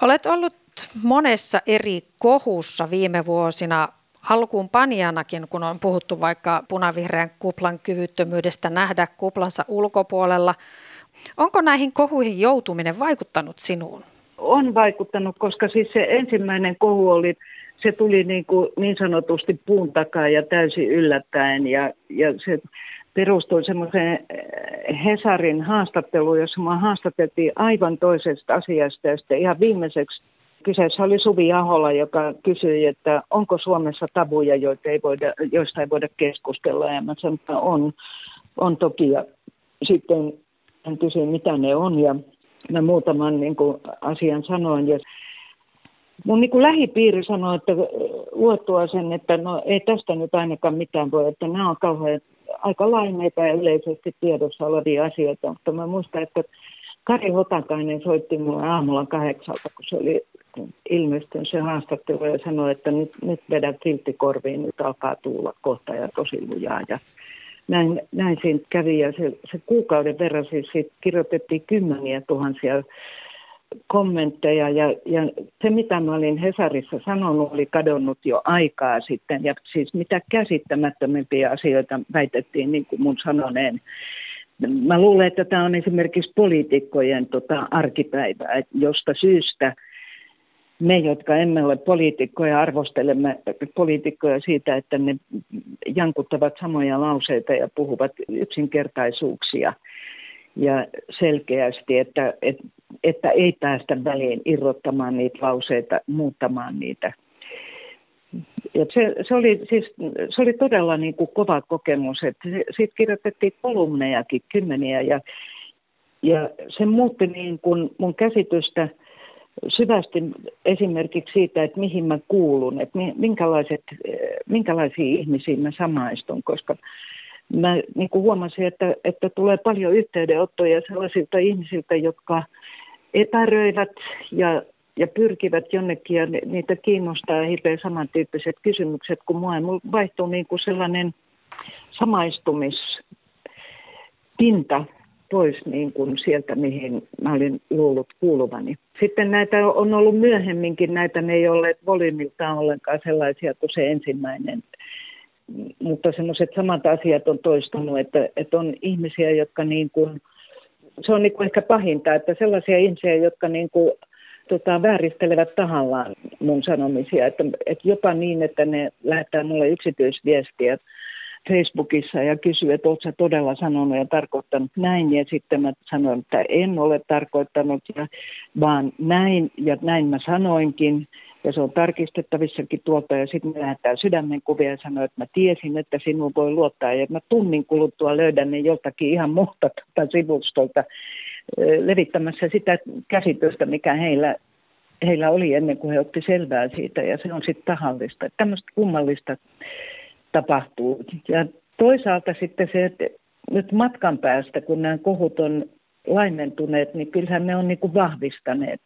Olet ollut monessa eri kohussa viime vuosina alkuun panjanakin, kun on puhuttu vaikka punavihreän kuplan kyvyttömyydestä nähdä kuplansa ulkopuolella. Onko näihin kohuihin joutuminen vaikuttanut sinuun? On vaikuttanut, koska siis se ensimmäinen kohu oli, se tuli niin, kuin niin sanotusti puun takaa ja täysin yllättäen ja, ja se perustui semmoiseen eh, Hesarin haastatteluun, jossa mä haastateltiin aivan toisesta asiasta ja sitten ihan viimeiseksi kyseessä oli Suvi Ahola, joka kysyi, että onko Suomessa tabuja, joita ei voida, joista ei voida keskustella. Ja mä sanoin, että on, on toki. Ja sitten hän kysyi, mitä ne on. Ja mä muutaman niin kuin, asian sanoin. Ja mun niin kuin lähipiiri sanoi, että luottua sen, että no ei tästä nyt ainakaan mitään voi, että nämä on kauhean aika laimeita ja yleisesti tiedossa olevia asioita, mutta mä muistan, että Kari Hotakainen soitti mulle aamulla kahdeksalta, kun se oli ilmestynyt se haastattelu ja sanoi, että nyt, nyt vedät korviin, nyt alkaa tulla kohta ja tosi lujaa. Ja näin, näin siinä kävi ja se, se kuukauden verran siis kirjoitettiin kymmeniä tuhansia kommentteja ja, ja se mitä mä olin Hesarissa sanonut oli kadonnut jo aikaa sitten ja siis mitä käsittämättömimpiä asioita väitettiin niin kuin mun sanoneen. Mä luulen, että tämä on esimerkiksi poliitikkojen tota, arkipäivää, josta syystä – me, jotka emme ole poliitikkoja, arvostelemme poliitikkoja siitä, että ne jankuttavat samoja lauseita ja puhuvat yksinkertaisuuksia ja selkeästi, että, että, että ei päästä väliin irrottamaan niitä lauseita, muuttamaan niitä. Ja se, se, oli, siis, se oli todella niin kuin kova kokemus, että siitä kirjoitettiin kolumnejakin kymmeniä ja, ja se muutti niin kuin mun käsitystä – syvästi esimerkiksi siitä, että mihin mä kuulun, että minkälaiset, minkälaisia ihmisiä mä samaistun, koska mä niin kuin huomasin, että, että tulee paljon yhteydenottoja sellaisilta ihmisiltä, jotka epäröivät ja, ja pyrkivät jonnekin ja niitä kiinnostaa hirveän samantyyppiset kysymykset kuin mua. Mulla vaihtuu niin kuin sellainen samaistumispinta pois niin kuin sieltä, mihin mä olin luullut kuuluvani. Sitten näitä on ollut myöhemminkin, näitä ne ei olleet volyymiltaan ollenkaan sellaisia kuin se ensimmäinen. Mutta semmoiset samat asiat on toistunut, että, että on ihmisiä, jotka niin kuin, se on niin kuin ehkä pahinta, että sellaisia ihmisiä, jotka niin kuin, tota, vääristelevät tahallaan mun sanomisia, että, että jopa niin, että ne lähettää mulle yksityisviestiä Facebookissa ja kysyi, että oletko todella sanonut ja tarkoittanut näin. Ja sitten mä sanoin, että en ole tarkoittanut, ja, vaan näin ja näin mä sanoinkin. Ja se on tarkistettavissakin tuolta ja sitten me lähdetään sydämenkuvia ja sanoo, että mä tiesin, että sinun voi luottaa. Ja mä tunnin kuluttua löydän ne joltakin ihan muuta tuota sivustolta. levittämässä sitä käsitystä, mikä heillä, heillä oli ennen kuin he otti selvää siitä, ja se on sitten tahallista. Tämmöistä kummallista tapahtuu. Ja toisaalta sitten se, että nyt matkan päästä, kun nämä kohut on laimentuneet, niin kyllähän ne on niin kuin vahvistaneet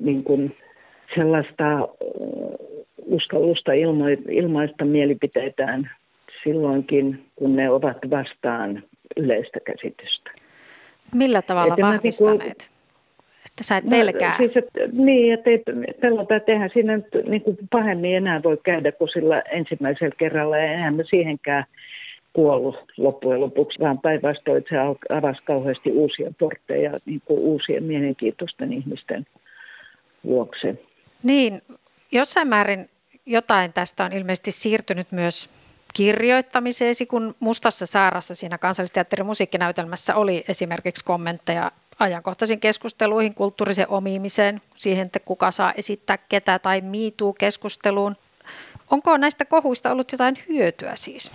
niin kuin sellaista uskallusta ilmaista mielipiteitään silloinkin, kun ne ovat vastaan yleistä käsitystä. Millä tavalla että niinku- vahvistaneet? Että sä et pelkää? No, siis, että, niin, että ei pelota tehdä. Siinä nyt niin kuin pahemmin enää voi käydä kuin sillä ensimmäisellä kerralla. Ja enää me siihenkään kuollut loppujen lopuksi, vaan päinvastoin se avasi kauheasti uusia portteja niin kuin uusien mielenkiintoisten ihmisten vuoksi. Niin, jossain määrin jotain tästä on ilmeisesti siirtynyt myös kirjoittamiseesi, kun Mustassa saarassa siinä kansallisteatterin musiikkinäytelmässä oli esimerkiksi kommentteja ajankohtaisiin keskusteluihin, kulttuurisen omimiseen, siihen, että kuka saa esittää ketä tai miituu keskusteluun. Onko näistä kohuista ollut jotain hyötyä siis?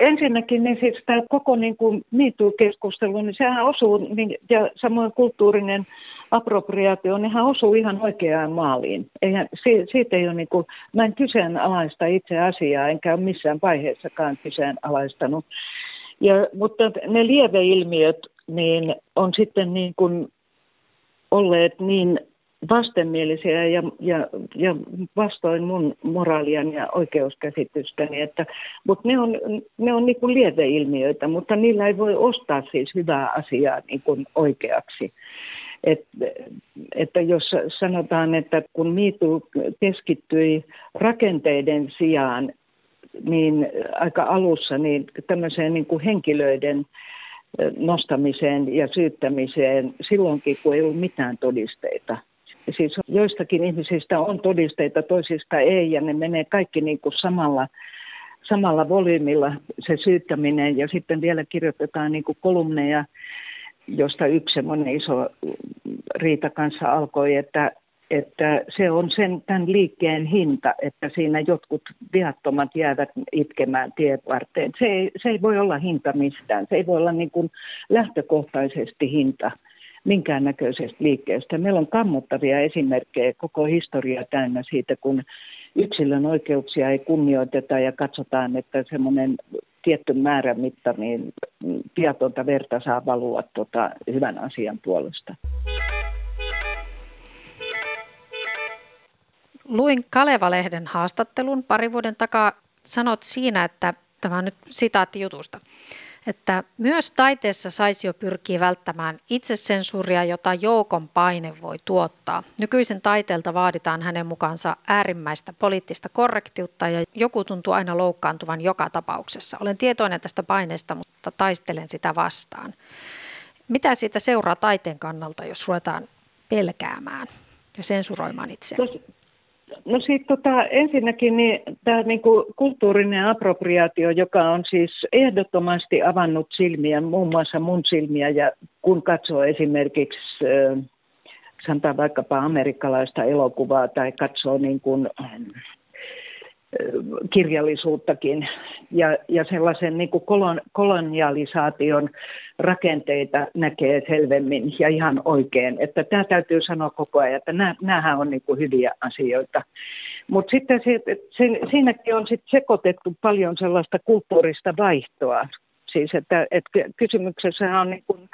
Ensinnäkin niin siis tämä koko niin kuin MeToo-keskustelu, niin sehän osuu, niin, ja samoin kulttuurinen appropriaatio, niin hän osuu ihan oikeaan maaliin. Eihän, siitä ei ole niin kuin, mä en kyseenalaista itse asiaa, enkä ole missään vaiheessakaan kyseenalaistanut. Ja, mutta ne lieveilmiöt niin on sitten niin kuin olleet niin vastenmielisiä ja, ja, ja vastoin mun moraalian ja oikeuskäsitystäni. Että, mutta ne on, ne on niin kuin lieveilmiöitä, mutta niillä ei voi ostaa siis hyvää asiaa niin kuin oikeaksi. Et, että jos sanotaan, että kun Miitu keskittyi rakenteiden sijaan, niin aika alussa niin tämmöiseen niin kuin henkilöiden nostamiseen ja syyttämiseen silloinkin, kun ei ollut mitään todisteita – Siis joistakin ihmisistä on todisteita, toisista ei, ja ne menee kaikki niin kuin samalla, samalla volyymilla se syyttäminen, ja sitten vielä kirjoitetaan niin kuin kolumneja, josta yksi semmoinen iso riita kanssa alkoi, että, että se on sen, tämän liikkeen hinta, että siinä jotkut viattomat jäävät itkemään tien varteen. Se ei, se ei voi olla hinta mistään, se ei voi olla niin kuin lähtökohtaisesti hinta minkäännäköisestä liikkeestä. Meillä on kammottavia esimerkkejä koko historia täynnä siitä, kun yksilön oikeuksia ei kunnioiteta ja katsotaan, että semmoinen tietty määrä mitta, niin piatonta verta saa valua tota hyvän asian puolesta. Luin Kaleva-lehden haastattelun pari vuoden takaa. Sanot siinä, että tämä on nyt sitaatti jutusta että myös taiteessa saisi jo pyrkiä välttämään itsesensuuria, jota joukon paine voi tuottaa. Nykyisen taiteelta vaaditaan hänen mukaansa äärimmäistä poliittista korrektiutta ja joku tuntuu aina loukkaantuvan joka tapauksessa. Olen tietoinen tästä paineesta, mutta taistelen sitä vastaan. Mitä siitä seuraa taiteen kannalta, jos ruvetaan pelkäämään ja sensuroimaan itseään? No sitten tota, ensinnäkin niin, tämä niinku kulttuurinen appropriaatio, joka on siis ehdottomasti avannut silmiä, muun muassa mun silmiä, ja kun katsoo esimerkiksi sanotaan vaikkapa amerikkalaista elokuvaa tai katsoo niin kuin, kirjallisuuttakin ja, ja sellaisen niin kuin kolon, kolonialisaation rakenteita näkee selvemmin ja ihan oikein. Että tämä täytyy sanoa koko ajan, että nämä, nämähän on niin kuin hyviä asioita. Mutta sitten se, se, siinäkin on sit sekoitettu paljon sellaista kulttuurista vaihtoa. Siis että, että kysymyksessä on niin kuin,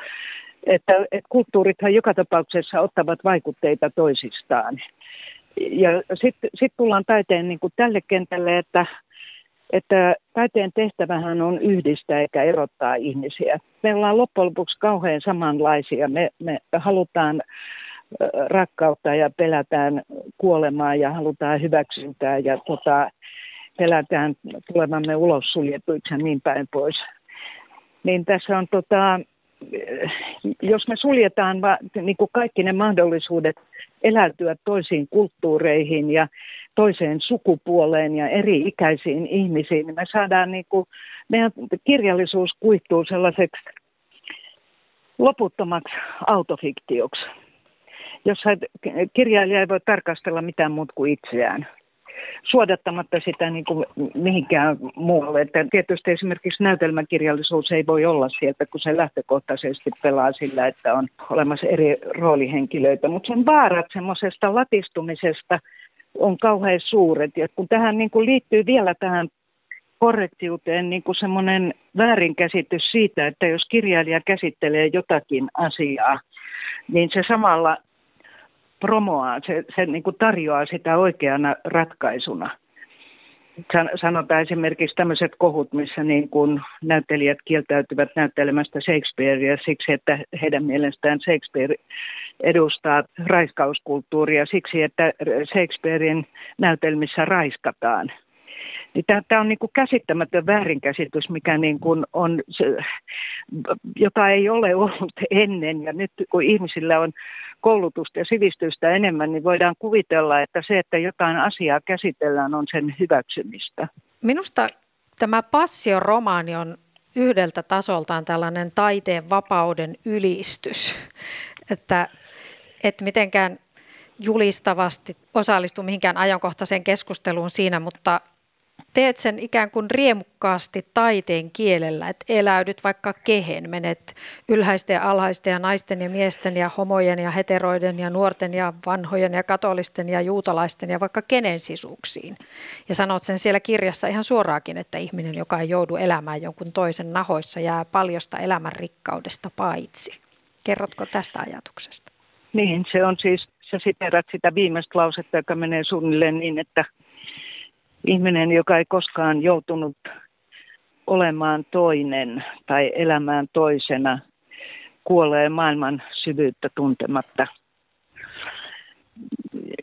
että, että kulttuurithan joka tapauksessa ottavat vaikutteita toisistaan ja sitten sit tullaan taiteen niin kuin tälle kentälle, että, että taiteen tehtävähän on yhdistää eikä erottaa ihmisiä. Me ollaan loppujen lopuksi kauhean samanlaisia. Me, me halutaan rakkautta ja pelätään kuolemaa ja halutaan hyväksyntää ja tota, pelätään tulevamme ulos suljetuiksi ja niin päin pois. Niin tässä on tota, jos me suljetaan va, niin kuin kaikki ne mahdollisuudet eläytyä toisiin kulttuureihin ja toiseen sukupuoleen ja eri ikäisiin ihmisiin, niin me saadaan niin kuin, meidän kirjallisuus kuihtuu sellaiseksi loputtomaksi autofiktioksi, jossa kirjailija ei voi tarkastella mitään muuta kuin itseään. Suodattamatta sitä niin kuin mihinkään muualle. Että tietysti esimerkiksi näytelmäkirjallisuus ei voi olla sieltä, kun se lähtökohtaisesti pelaa sillä, että on olemassa eri roolihenkilöitä. Mutta sen vaarat semmoisesta latistumisesta on kauhean suuret. Ja kun tähän niin kuin liittyy vielä tähän korrektiuteen niin kuin semmoinen väärinkäsitys siitä, että jos kirjailija käsittelee jotakin asiaa, niin se samalla promoaa, se, se niin kuin tarjoaa sitä oikeana ratkaisuna. Sanotaan esimerkiksi tämmöiset kohut, missä niin kuin näyttelijät kieltäytyvät näyttelemästä Shakespearea siksi, että heidän mielestään Shakespeare edustaa raiskauskulttuuria siksi, että Shakespearein näytelmissä raiskataan – niin tämä on niin kuin käsittämätön väärinkäsitys, mikä niin kuin on, se, jota ei ole ollut ennen. Ja nyt kun ihmisillä on koulutusta ja sivistystä enemmän, niin voidaan kuvitella, että se, että jotain asiaa käsitellään, on sen hyväksymistä. Minusta tämä Passio-romaani on yhdeltä tasoltaan tällainen taiteen vapauden ylistys, että, että mitenkään julistavasti osallistu mihinkään ajankohtaiseen keskusteluun siinä, mutta teet sen ikään kuin riemukkaasti taiteen kielellä, että eläydyt vaikka kehen, menet ylhäisten ja alhaisten ja naisten ja miesten ja homojen ja heteroiden ja nuorten ja vanhojen ja katolisten ja juutalaisten ja vaikka kenen sisuksiin. Ja sanot sen siellä kirjassa ihan suoraakin, että ihminen, joka ei joudu elämään jonkun toisen nahoissa, jää paljosta elämän rikkaudesta paitsi. Kerrotko tästä ajatuksesta? Niin, se on siis, sä siterat sitä viimeistä lausetta, joka menee suunnilleen niin, että ihminen, joka ei koskaan joutunut olemaan toinen tai elämään toisena, kuolee maailman syvyyttä tuntematta.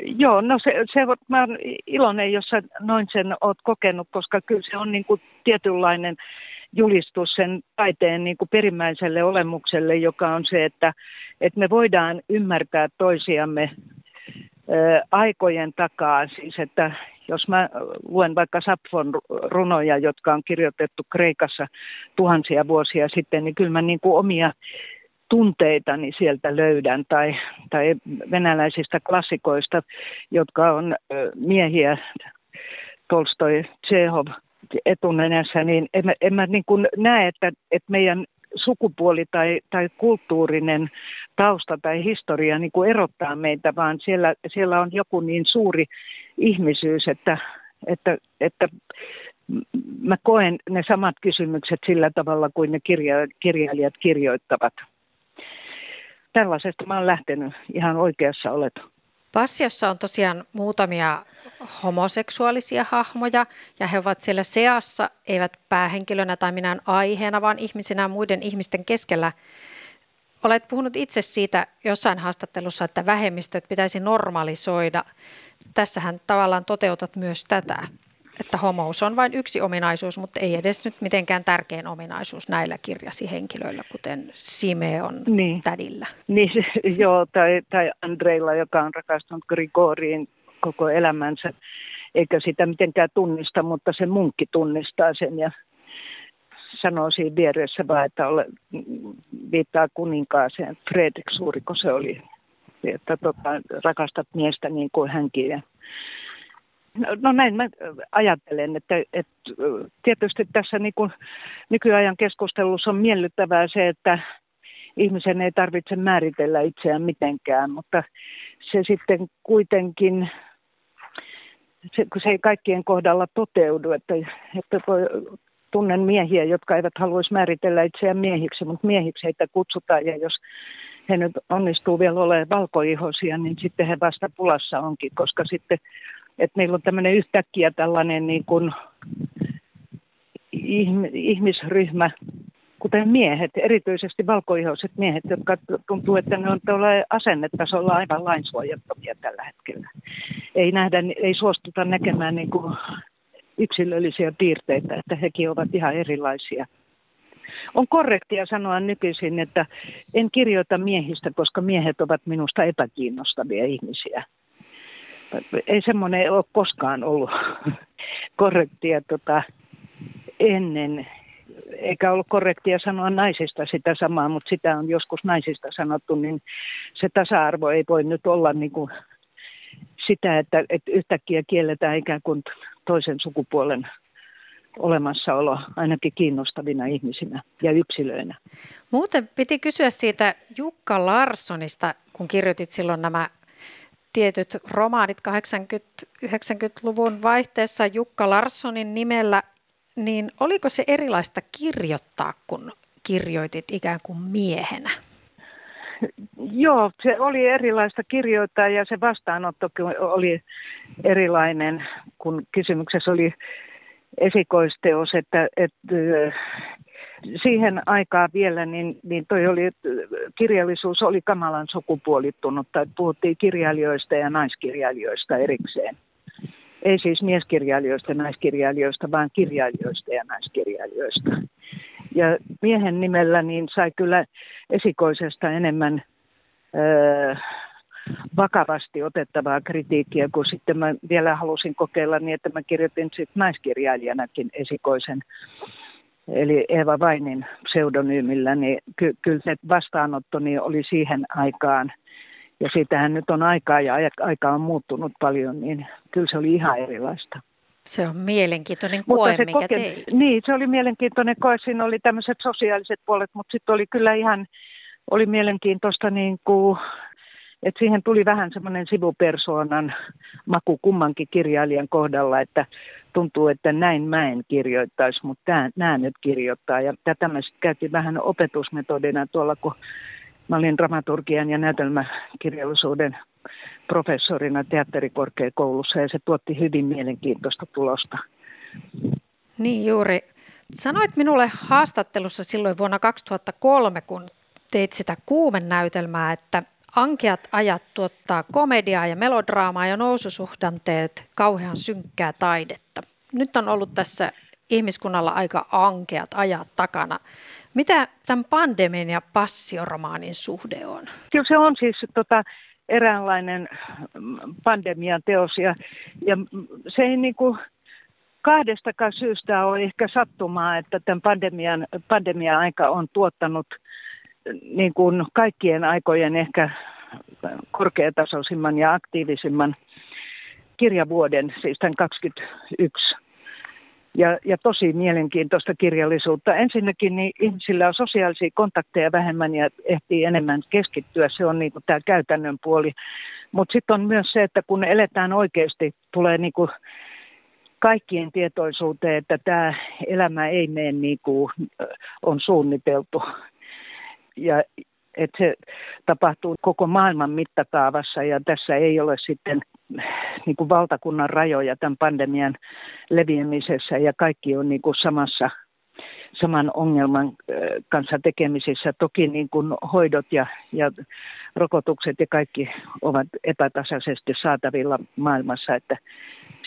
Joo, no se, se mä olen iloinen, jos sä noin sen oot kokenut, koska kyllä se on niin kuin tietynlainen julistus sen taiteen niin kuin perimmäiselle olemukselle, joka on se, että, että me voidaan ymmärtää toisiamme aikojen takaa, siis että jos mä luen vaikka Sapfon runoja, jotka on kirjoitettu Kreikassa tuhansia vuosia sitten, niin kyllä mä niin kuin omia tunteitani sieltä löydän, tai, tai venäläisistä klassikoista, jotka on miehiä, Tolstoi, Tsehov etunenässä, niin en, en mä niin kuin näe, että, että meidän sukupuoli tai, tai kulttuurinen tausta tai historia niin kuin erottaa meitä, vaan siellä, siellä on joku niin suuri ihmisyys, että, että, että mä koen ne samat kysymykset sillä tavalla kuin ne kirja, kirjailijat kirjoittavat. Tällaisesta mä oon lähtenyt ihan oikeassa olet. Passiossa on tosiaan muutamia homoseksuaalisia hahmoja ja he ovat siellä seassa, eivät päähenkilönä tai minään aiheena, vaan ihmisinä muiden ihmisten keskellä. Olet puhunut itse siitä jossain haastattelussa, että vähemmistöt pitäisi normalisoida. Tässähän tavallaan toteutat myös tätä, että homous on vain yksi ominaisuus, mutta ei edes nyt mitenkään tärkein ominaisuus näillä kirjasi henkilöillä, kuten Simeon niin. tädillä. Niin, (laughs) joo, tai, tai Andreilla, joka on rakastunut Grigoriin koko elämänsä, eikä sitä mitenkään tunnista, mutta se munkki tunnistaa sen ja sanoo siinä vieressä vaan, että ole, viittaa kuninkaaseen. Fredrik Suuriko se oli, että tota, rakastat miestä niin kuin hänkin. Ja, no, no näin mä ajattelen, että, että tietysti tässä niin kuin nykyajan keskustelussa on miellyttävää se, että ihmisen ei tarvitse määritellä itseään mitenkään, mutta se sitten kuitenkin se, kun se ei kaikkien kohdalla toteudu, että, että voi, tunnen miehiä, jotka eivät haluaisi määritellä itseään miehiksi, mutta miehiksi heitä kutsutaan ja jos he nyt onnistuu vielä olemaan valkoihoisia, niin sitten he vasta pulassa onkin, koska sitten, että meillä on tämmöinen yhtäkkiä tällainen niin kuin ihmisryhmä, kuten miehet, erityisesti valkoihoiset miehet, jotka tuntuu, että ne on tuolla asennetasolla aivan lainsuojattomia tällä hetkellä. Ei, nähdä, ei suostuta näkemään niin kuin yksilöllisiä piirteitä, että hekin ovat ihan erilaisia. On korrektia sanoa nykyisin, että en kirjoita miehistä, koska miehet ovat minusta epäkiinnostavia ihmisiä. Ei semmoinen ole koskaan ollut (laughs) korrektia tota, ennen eikä ollut korrektia sanoa naisista sitä samaa, mutta sitä on joskus naisista sanottu, niin se tasa-arvo ei voi nyt olla niin kuin sitä, että, että yhtäkkiä kielletään ikään kuin toisen sukupuolen olemassaolo ainakin kiinnostavina ihmisinä ja yksilöinä. Muuten piti kysyä siitä Jukka Larssonista, kun kirjoitit silloin nämä tietyt romaanit 80-90-luvun vaihteessa Jukka Larssonin nimellä, niin oliko se erilaista kirjoittaa, kun kirjoitit ikään kuin miehenä? (laughs) Joo, se oli erilaista kirjoittaa ja se vastaanotto oli erilainen, kun kysymyksessä oli esikoisteos, että, että siihen aikaan vielä, niin, niin toi oli, kirjallisuus oli kamalan sukupuolittunut, tai puhuttiin kirjailijoista ja naiskirjailijoista erikseen. Ei siis mieskirjailijoista ja naiskirjailijoista, vaan kirjailijoista ja naiskirjailijoista. Ja miehen nimellä niin sai kyllä esikoisesta enemmän öö, vakavasti otettavaa kritiikkiä, kun sitten mä vielä halusin kokeilla niin, että mä kirjoitin sitten naiskirjailijanakin esikoisen, eli Eeva Vainin pseudonyymillä, niin ky- kyllä se vastaanottoni niin oli siihen aikaan, ja siitähän nyt on aikaa ja aika on muuttunut paljon, niin kyllä se oli ihan erilaista. Se on mielenkiintoinen koe, mikä koke- teit. Niin, se oli mielenkiintoinen koe. Siinä oli tämmöiset sosiaaliset puolet, mutta sitten oli kyllä ihan oli mielenkiintoista niin kuin et siihen tuli vähän semmoinen sivupersoonan maku kummankin kirjailijan kohdalla, että tuntuu, että näin mä en kirjoittaisi, mutta nämä nyt kirjoittaa. Ja tätä me sitten käytiin vähän opetusmetodina tuolla, kun mä olin dramaturgian ja näytelmäkirjallisuuden professorina teatterikorkeakoulussa ja se tuotti hyvin mielenkiintoista tulosta. Niin juuri. Sanoit minulle haastattelussa silloin vuonna 2003, kun teit sitä kuumennäytelmää, että Ankeat ajat tuottaa komediaa ja melodraamaa ja noususuhdanteet kauhean synkkää taidetta. Nyt on ollut tässä ihmiskunnalla aika ankeat ajat takana. Mitä tämän pandemian ja passioromaanin suhde on? Kyllä se on siis tota, eräänlainen pandemian teos ja, ja se ei niin kuin kahdestakaan syystä ole ehkä sattumaa, että tämän pandemian, pandemian aika on tuottanut – niin kuin kaikkien aikojen ehkä korkeatasoisimman ja aktiivisimman kirjavuoden, siis tämän 21. Ja, ja tosi mielenkiintoista kirjallisuutta. Ensinnäkin niin ihmisillä on sosiaalisia kontakteja vähemmän ja ehtii enemmän keskittyä. Se on niin kuin tämä käytännön puoli. Mutta sitten on myös se, että kun eletään oikeasti, tulee niin kuin kaikkien tietoisuuteen, että tämä elämä ei mene niin kuin on suunniteltu ja että se tapahtuu koko maailman mittakaavassa ja tässä ei ole sitten niin kuin valtakunnan rajoja tämän pandemian leviämisessä ja kaikki on niin kuin samassa saman ongelman kanssa tekemisissä. Toki niin kuin hoidot ja, ja rokotukset ja kaikki ovat epätasaisesti saatavilla maailmassa, että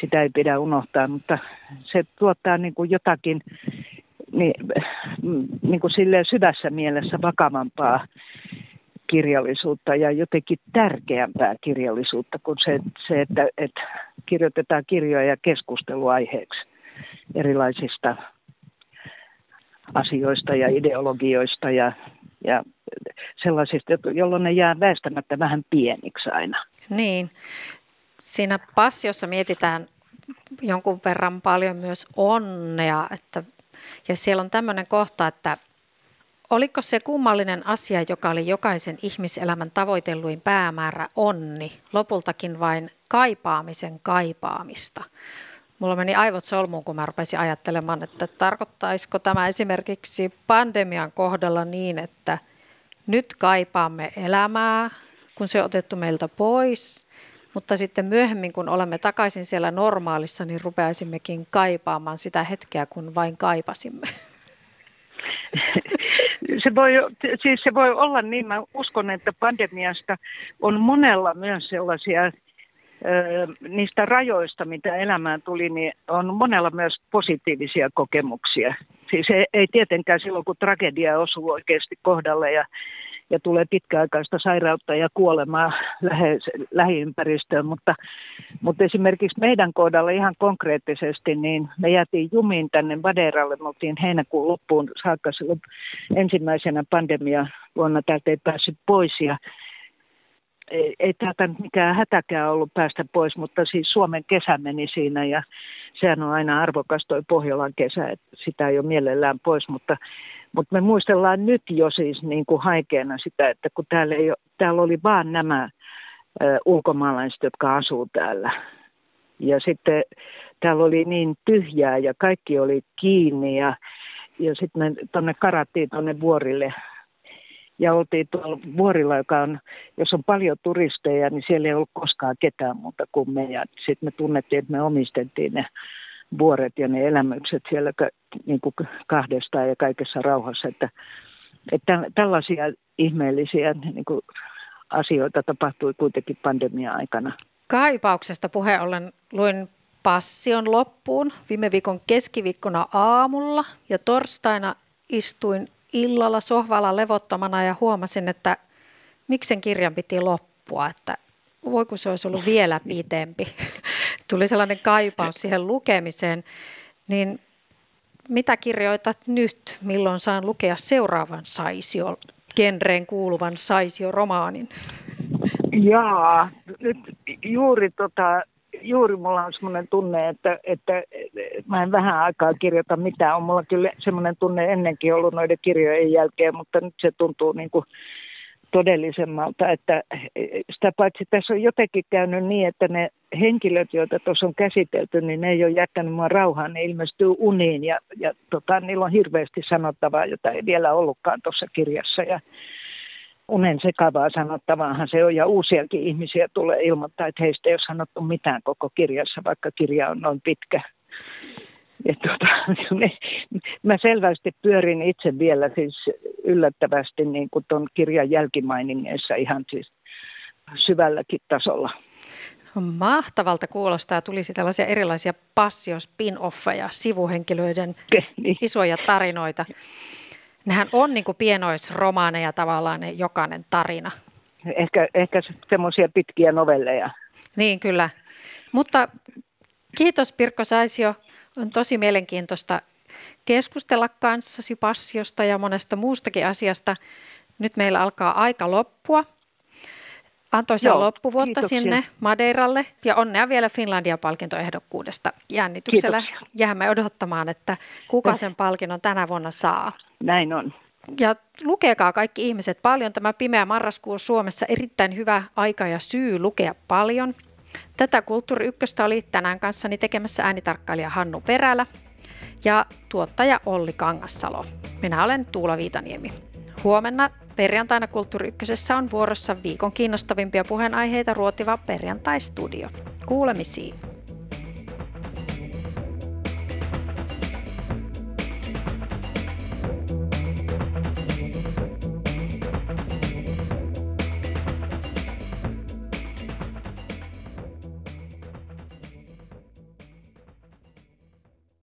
sitä ei pidä unohtaa, mutta se tuottaa niin kuin jotakin niin, niin kuin syvässä mielessä vakavampaa kirjallisuutta ja jotenkin tärkeämpää kirjallisuutta kuin se, se että, että kirjoitetaan kirjoja keskusteluaiheeksi erilaisista asioista ja ideologioista ja, ja sellaisista, jolloin ne jää väistämättä vähän pieniksi aina. Niin. Siinä passiossa mietitään jonkun verran paljon myös onnea, että ja siellä on tämmöinen kohta, että oliko se kummallinen asia, joka oli jokaisen ihmiselämän tavoitelluin päämäärä onni, lopultakin vain kaipaamisen kaipaamista? Mulla meni aivot solmuun, kun mä rupesin ajattelemaan, että tarkoittaisiko tämä esimerkiksi pandemian kohdalla niin, että nyt kaipaamme elämää, kun se on otettu meiltä pois, mutta sitten myöhemmin, kun olemme takaisin siellä normaalissa, niin rupeaisimmekin kaipaamaan sitä hetkeä, kun vain kaipasimme. (laughs) Se voi, siis se voi olla niin, mä uskon, että pandemiasta on monella myös sellaisia niistä rajoista, mitä elämään tuli, niin on monella myös positiivisia kokemuksia. Siis ei, ei tietenkään silloin, kun tragedia osuu oikeasti kohdalle ja ja tulee pitkäaikaista sairautta ja kuolemaa lähe, lähiympäristöön, mutta, mutta esimerkiksi meidän kohdalla ihan konkreettisesti, niin me jäätiin jumiin tänne Vaderalle, me oltiin heinäkuun loppuun saakka ensimmäisenä pandemia vuonna täältä ei päässyt pois ja ei, ei täältä mikään hätäkään ollut päästä pois, mutta siis Suomen kesä meni siinä ja sehän on aina arvokas toi Pohjolan kesä, että sitä ei ole mielellään pois, mutta, mutta me muistellaan nyt jo siis niin kuin haikeena sitä, että kun täällä, ei ole, täällä oli vaan nämä ulkomaalaiset, jotka asuu täällä. Ja sitten täällä oli niin tyhjää ja kaikki oli kiinni ja, ja sitten me tuonne karattiin tuonne vuorille ja oltiin tuolla vuorilla, joka on, jos on paljon turisteja, niin siellä ei ollut koskaan ketään muuta kuin me. Ja sitten me tunnettiin, että me omistettiin ne vuoret ja ne elämykset siellä niin kuin kahdestaan ja kaikessa rauhassa. Että, että tällaisia ihmeellisiä niin kuin asioita tapahtui kuitenkin pandemia-aikana. Kaipauksesta puheen ollen luin Passion loppuun viime viikon keskiviikkona aamulla ja torstaina istuin illalla sohvalla levottomana ja huomasin, että miksen kirjan piti loppua, että voiko se olisi ollut vielä pitempi. (laughs) Tuli sellainen kaipaus siihen lukemiseen. Niin mitä kirjoitat nyt? Milloin saan lukea seuraavan saisio, genreen kuuluvan saisio-romaanin? Jaa, nyt juuri tota, juuri mulla on semmoinen tunne, että, että mä en vähän aikaa kirjoita mitään. On mulla kyllä semmoinen tunne ennenkin ollut noiden kirjojen jälkeen, mutta nyt se tuntuu niin kuin todellisemmalta, että sitä paitsi tässä on jotenkin käynyt niin, että ne henkilöt, joita tuossa on käsitelty, niin ne ei ole jättänyt mua rauhaan, ne ilmestyy uniin ja, ja tota, niillä on hirveästi sanottavaa, jota ei vielä ollutkaan tuossa kirjassa ja unen sekavaa sanottavaahan se on ja uusiakin ihmisiä tulee ilmoittaa, että heistä ei ole sanottu mitään koko kirjassa, vaikka kirja on noin pitkä. Ja tuota, (laughs) me, mä selvästi pyörin itse vielä siis yllättävästi niin kuin tuon kirjan jälkimainingeissa ihan siis syvälläkin tasolla. Mahtavalta kuulostaa. Tulisi tällaisia erilaisia passio-spin-offeja, sivuhenkilöiden (laughs) niin. isoja tarinoita. Nehän on niin kuin pienoisromaaneja tavallaan ne jokainen tarina. Ehkä, ehkä semmoisia pitkiä novelleja. Niin kyllä. Mutta kiitos Pirkko Saisio. On tosi mielenkiintoista keskustella kanssasi passiosta ja monesta muustakin asiasta. Nyt meillä alkaa aika loppua. Antoisia Joo, loppuvuotta kiitoksia. sinne Madeiralle ja onnea vielä Finlandia-palkintoehdokkuudesta. Jännityksellä kiitoksia. jäämme odottamaan, että kuka sen palkinnon tänä vuonna saa. Näin on. Ja lukekaa kaikki ihmiset paljon. Tämä pimeä marraskuu Suomessa erittäin hyvä aika ja syy lukea paljon. Tätä Kulttuuri Ykköstä oli tänään kanssani tekemässä äänitarkkailija Hannu Perälä ja tuottaja Olli Kangassalo. Minä olen Tuula Viitaniemi. Huomenna perjantaina Kulttuuri Ykkösessä on vuorossa viikon kiinnostavimpia puheenaiheita ruotiva perjantai-studio. Kuulemisiin.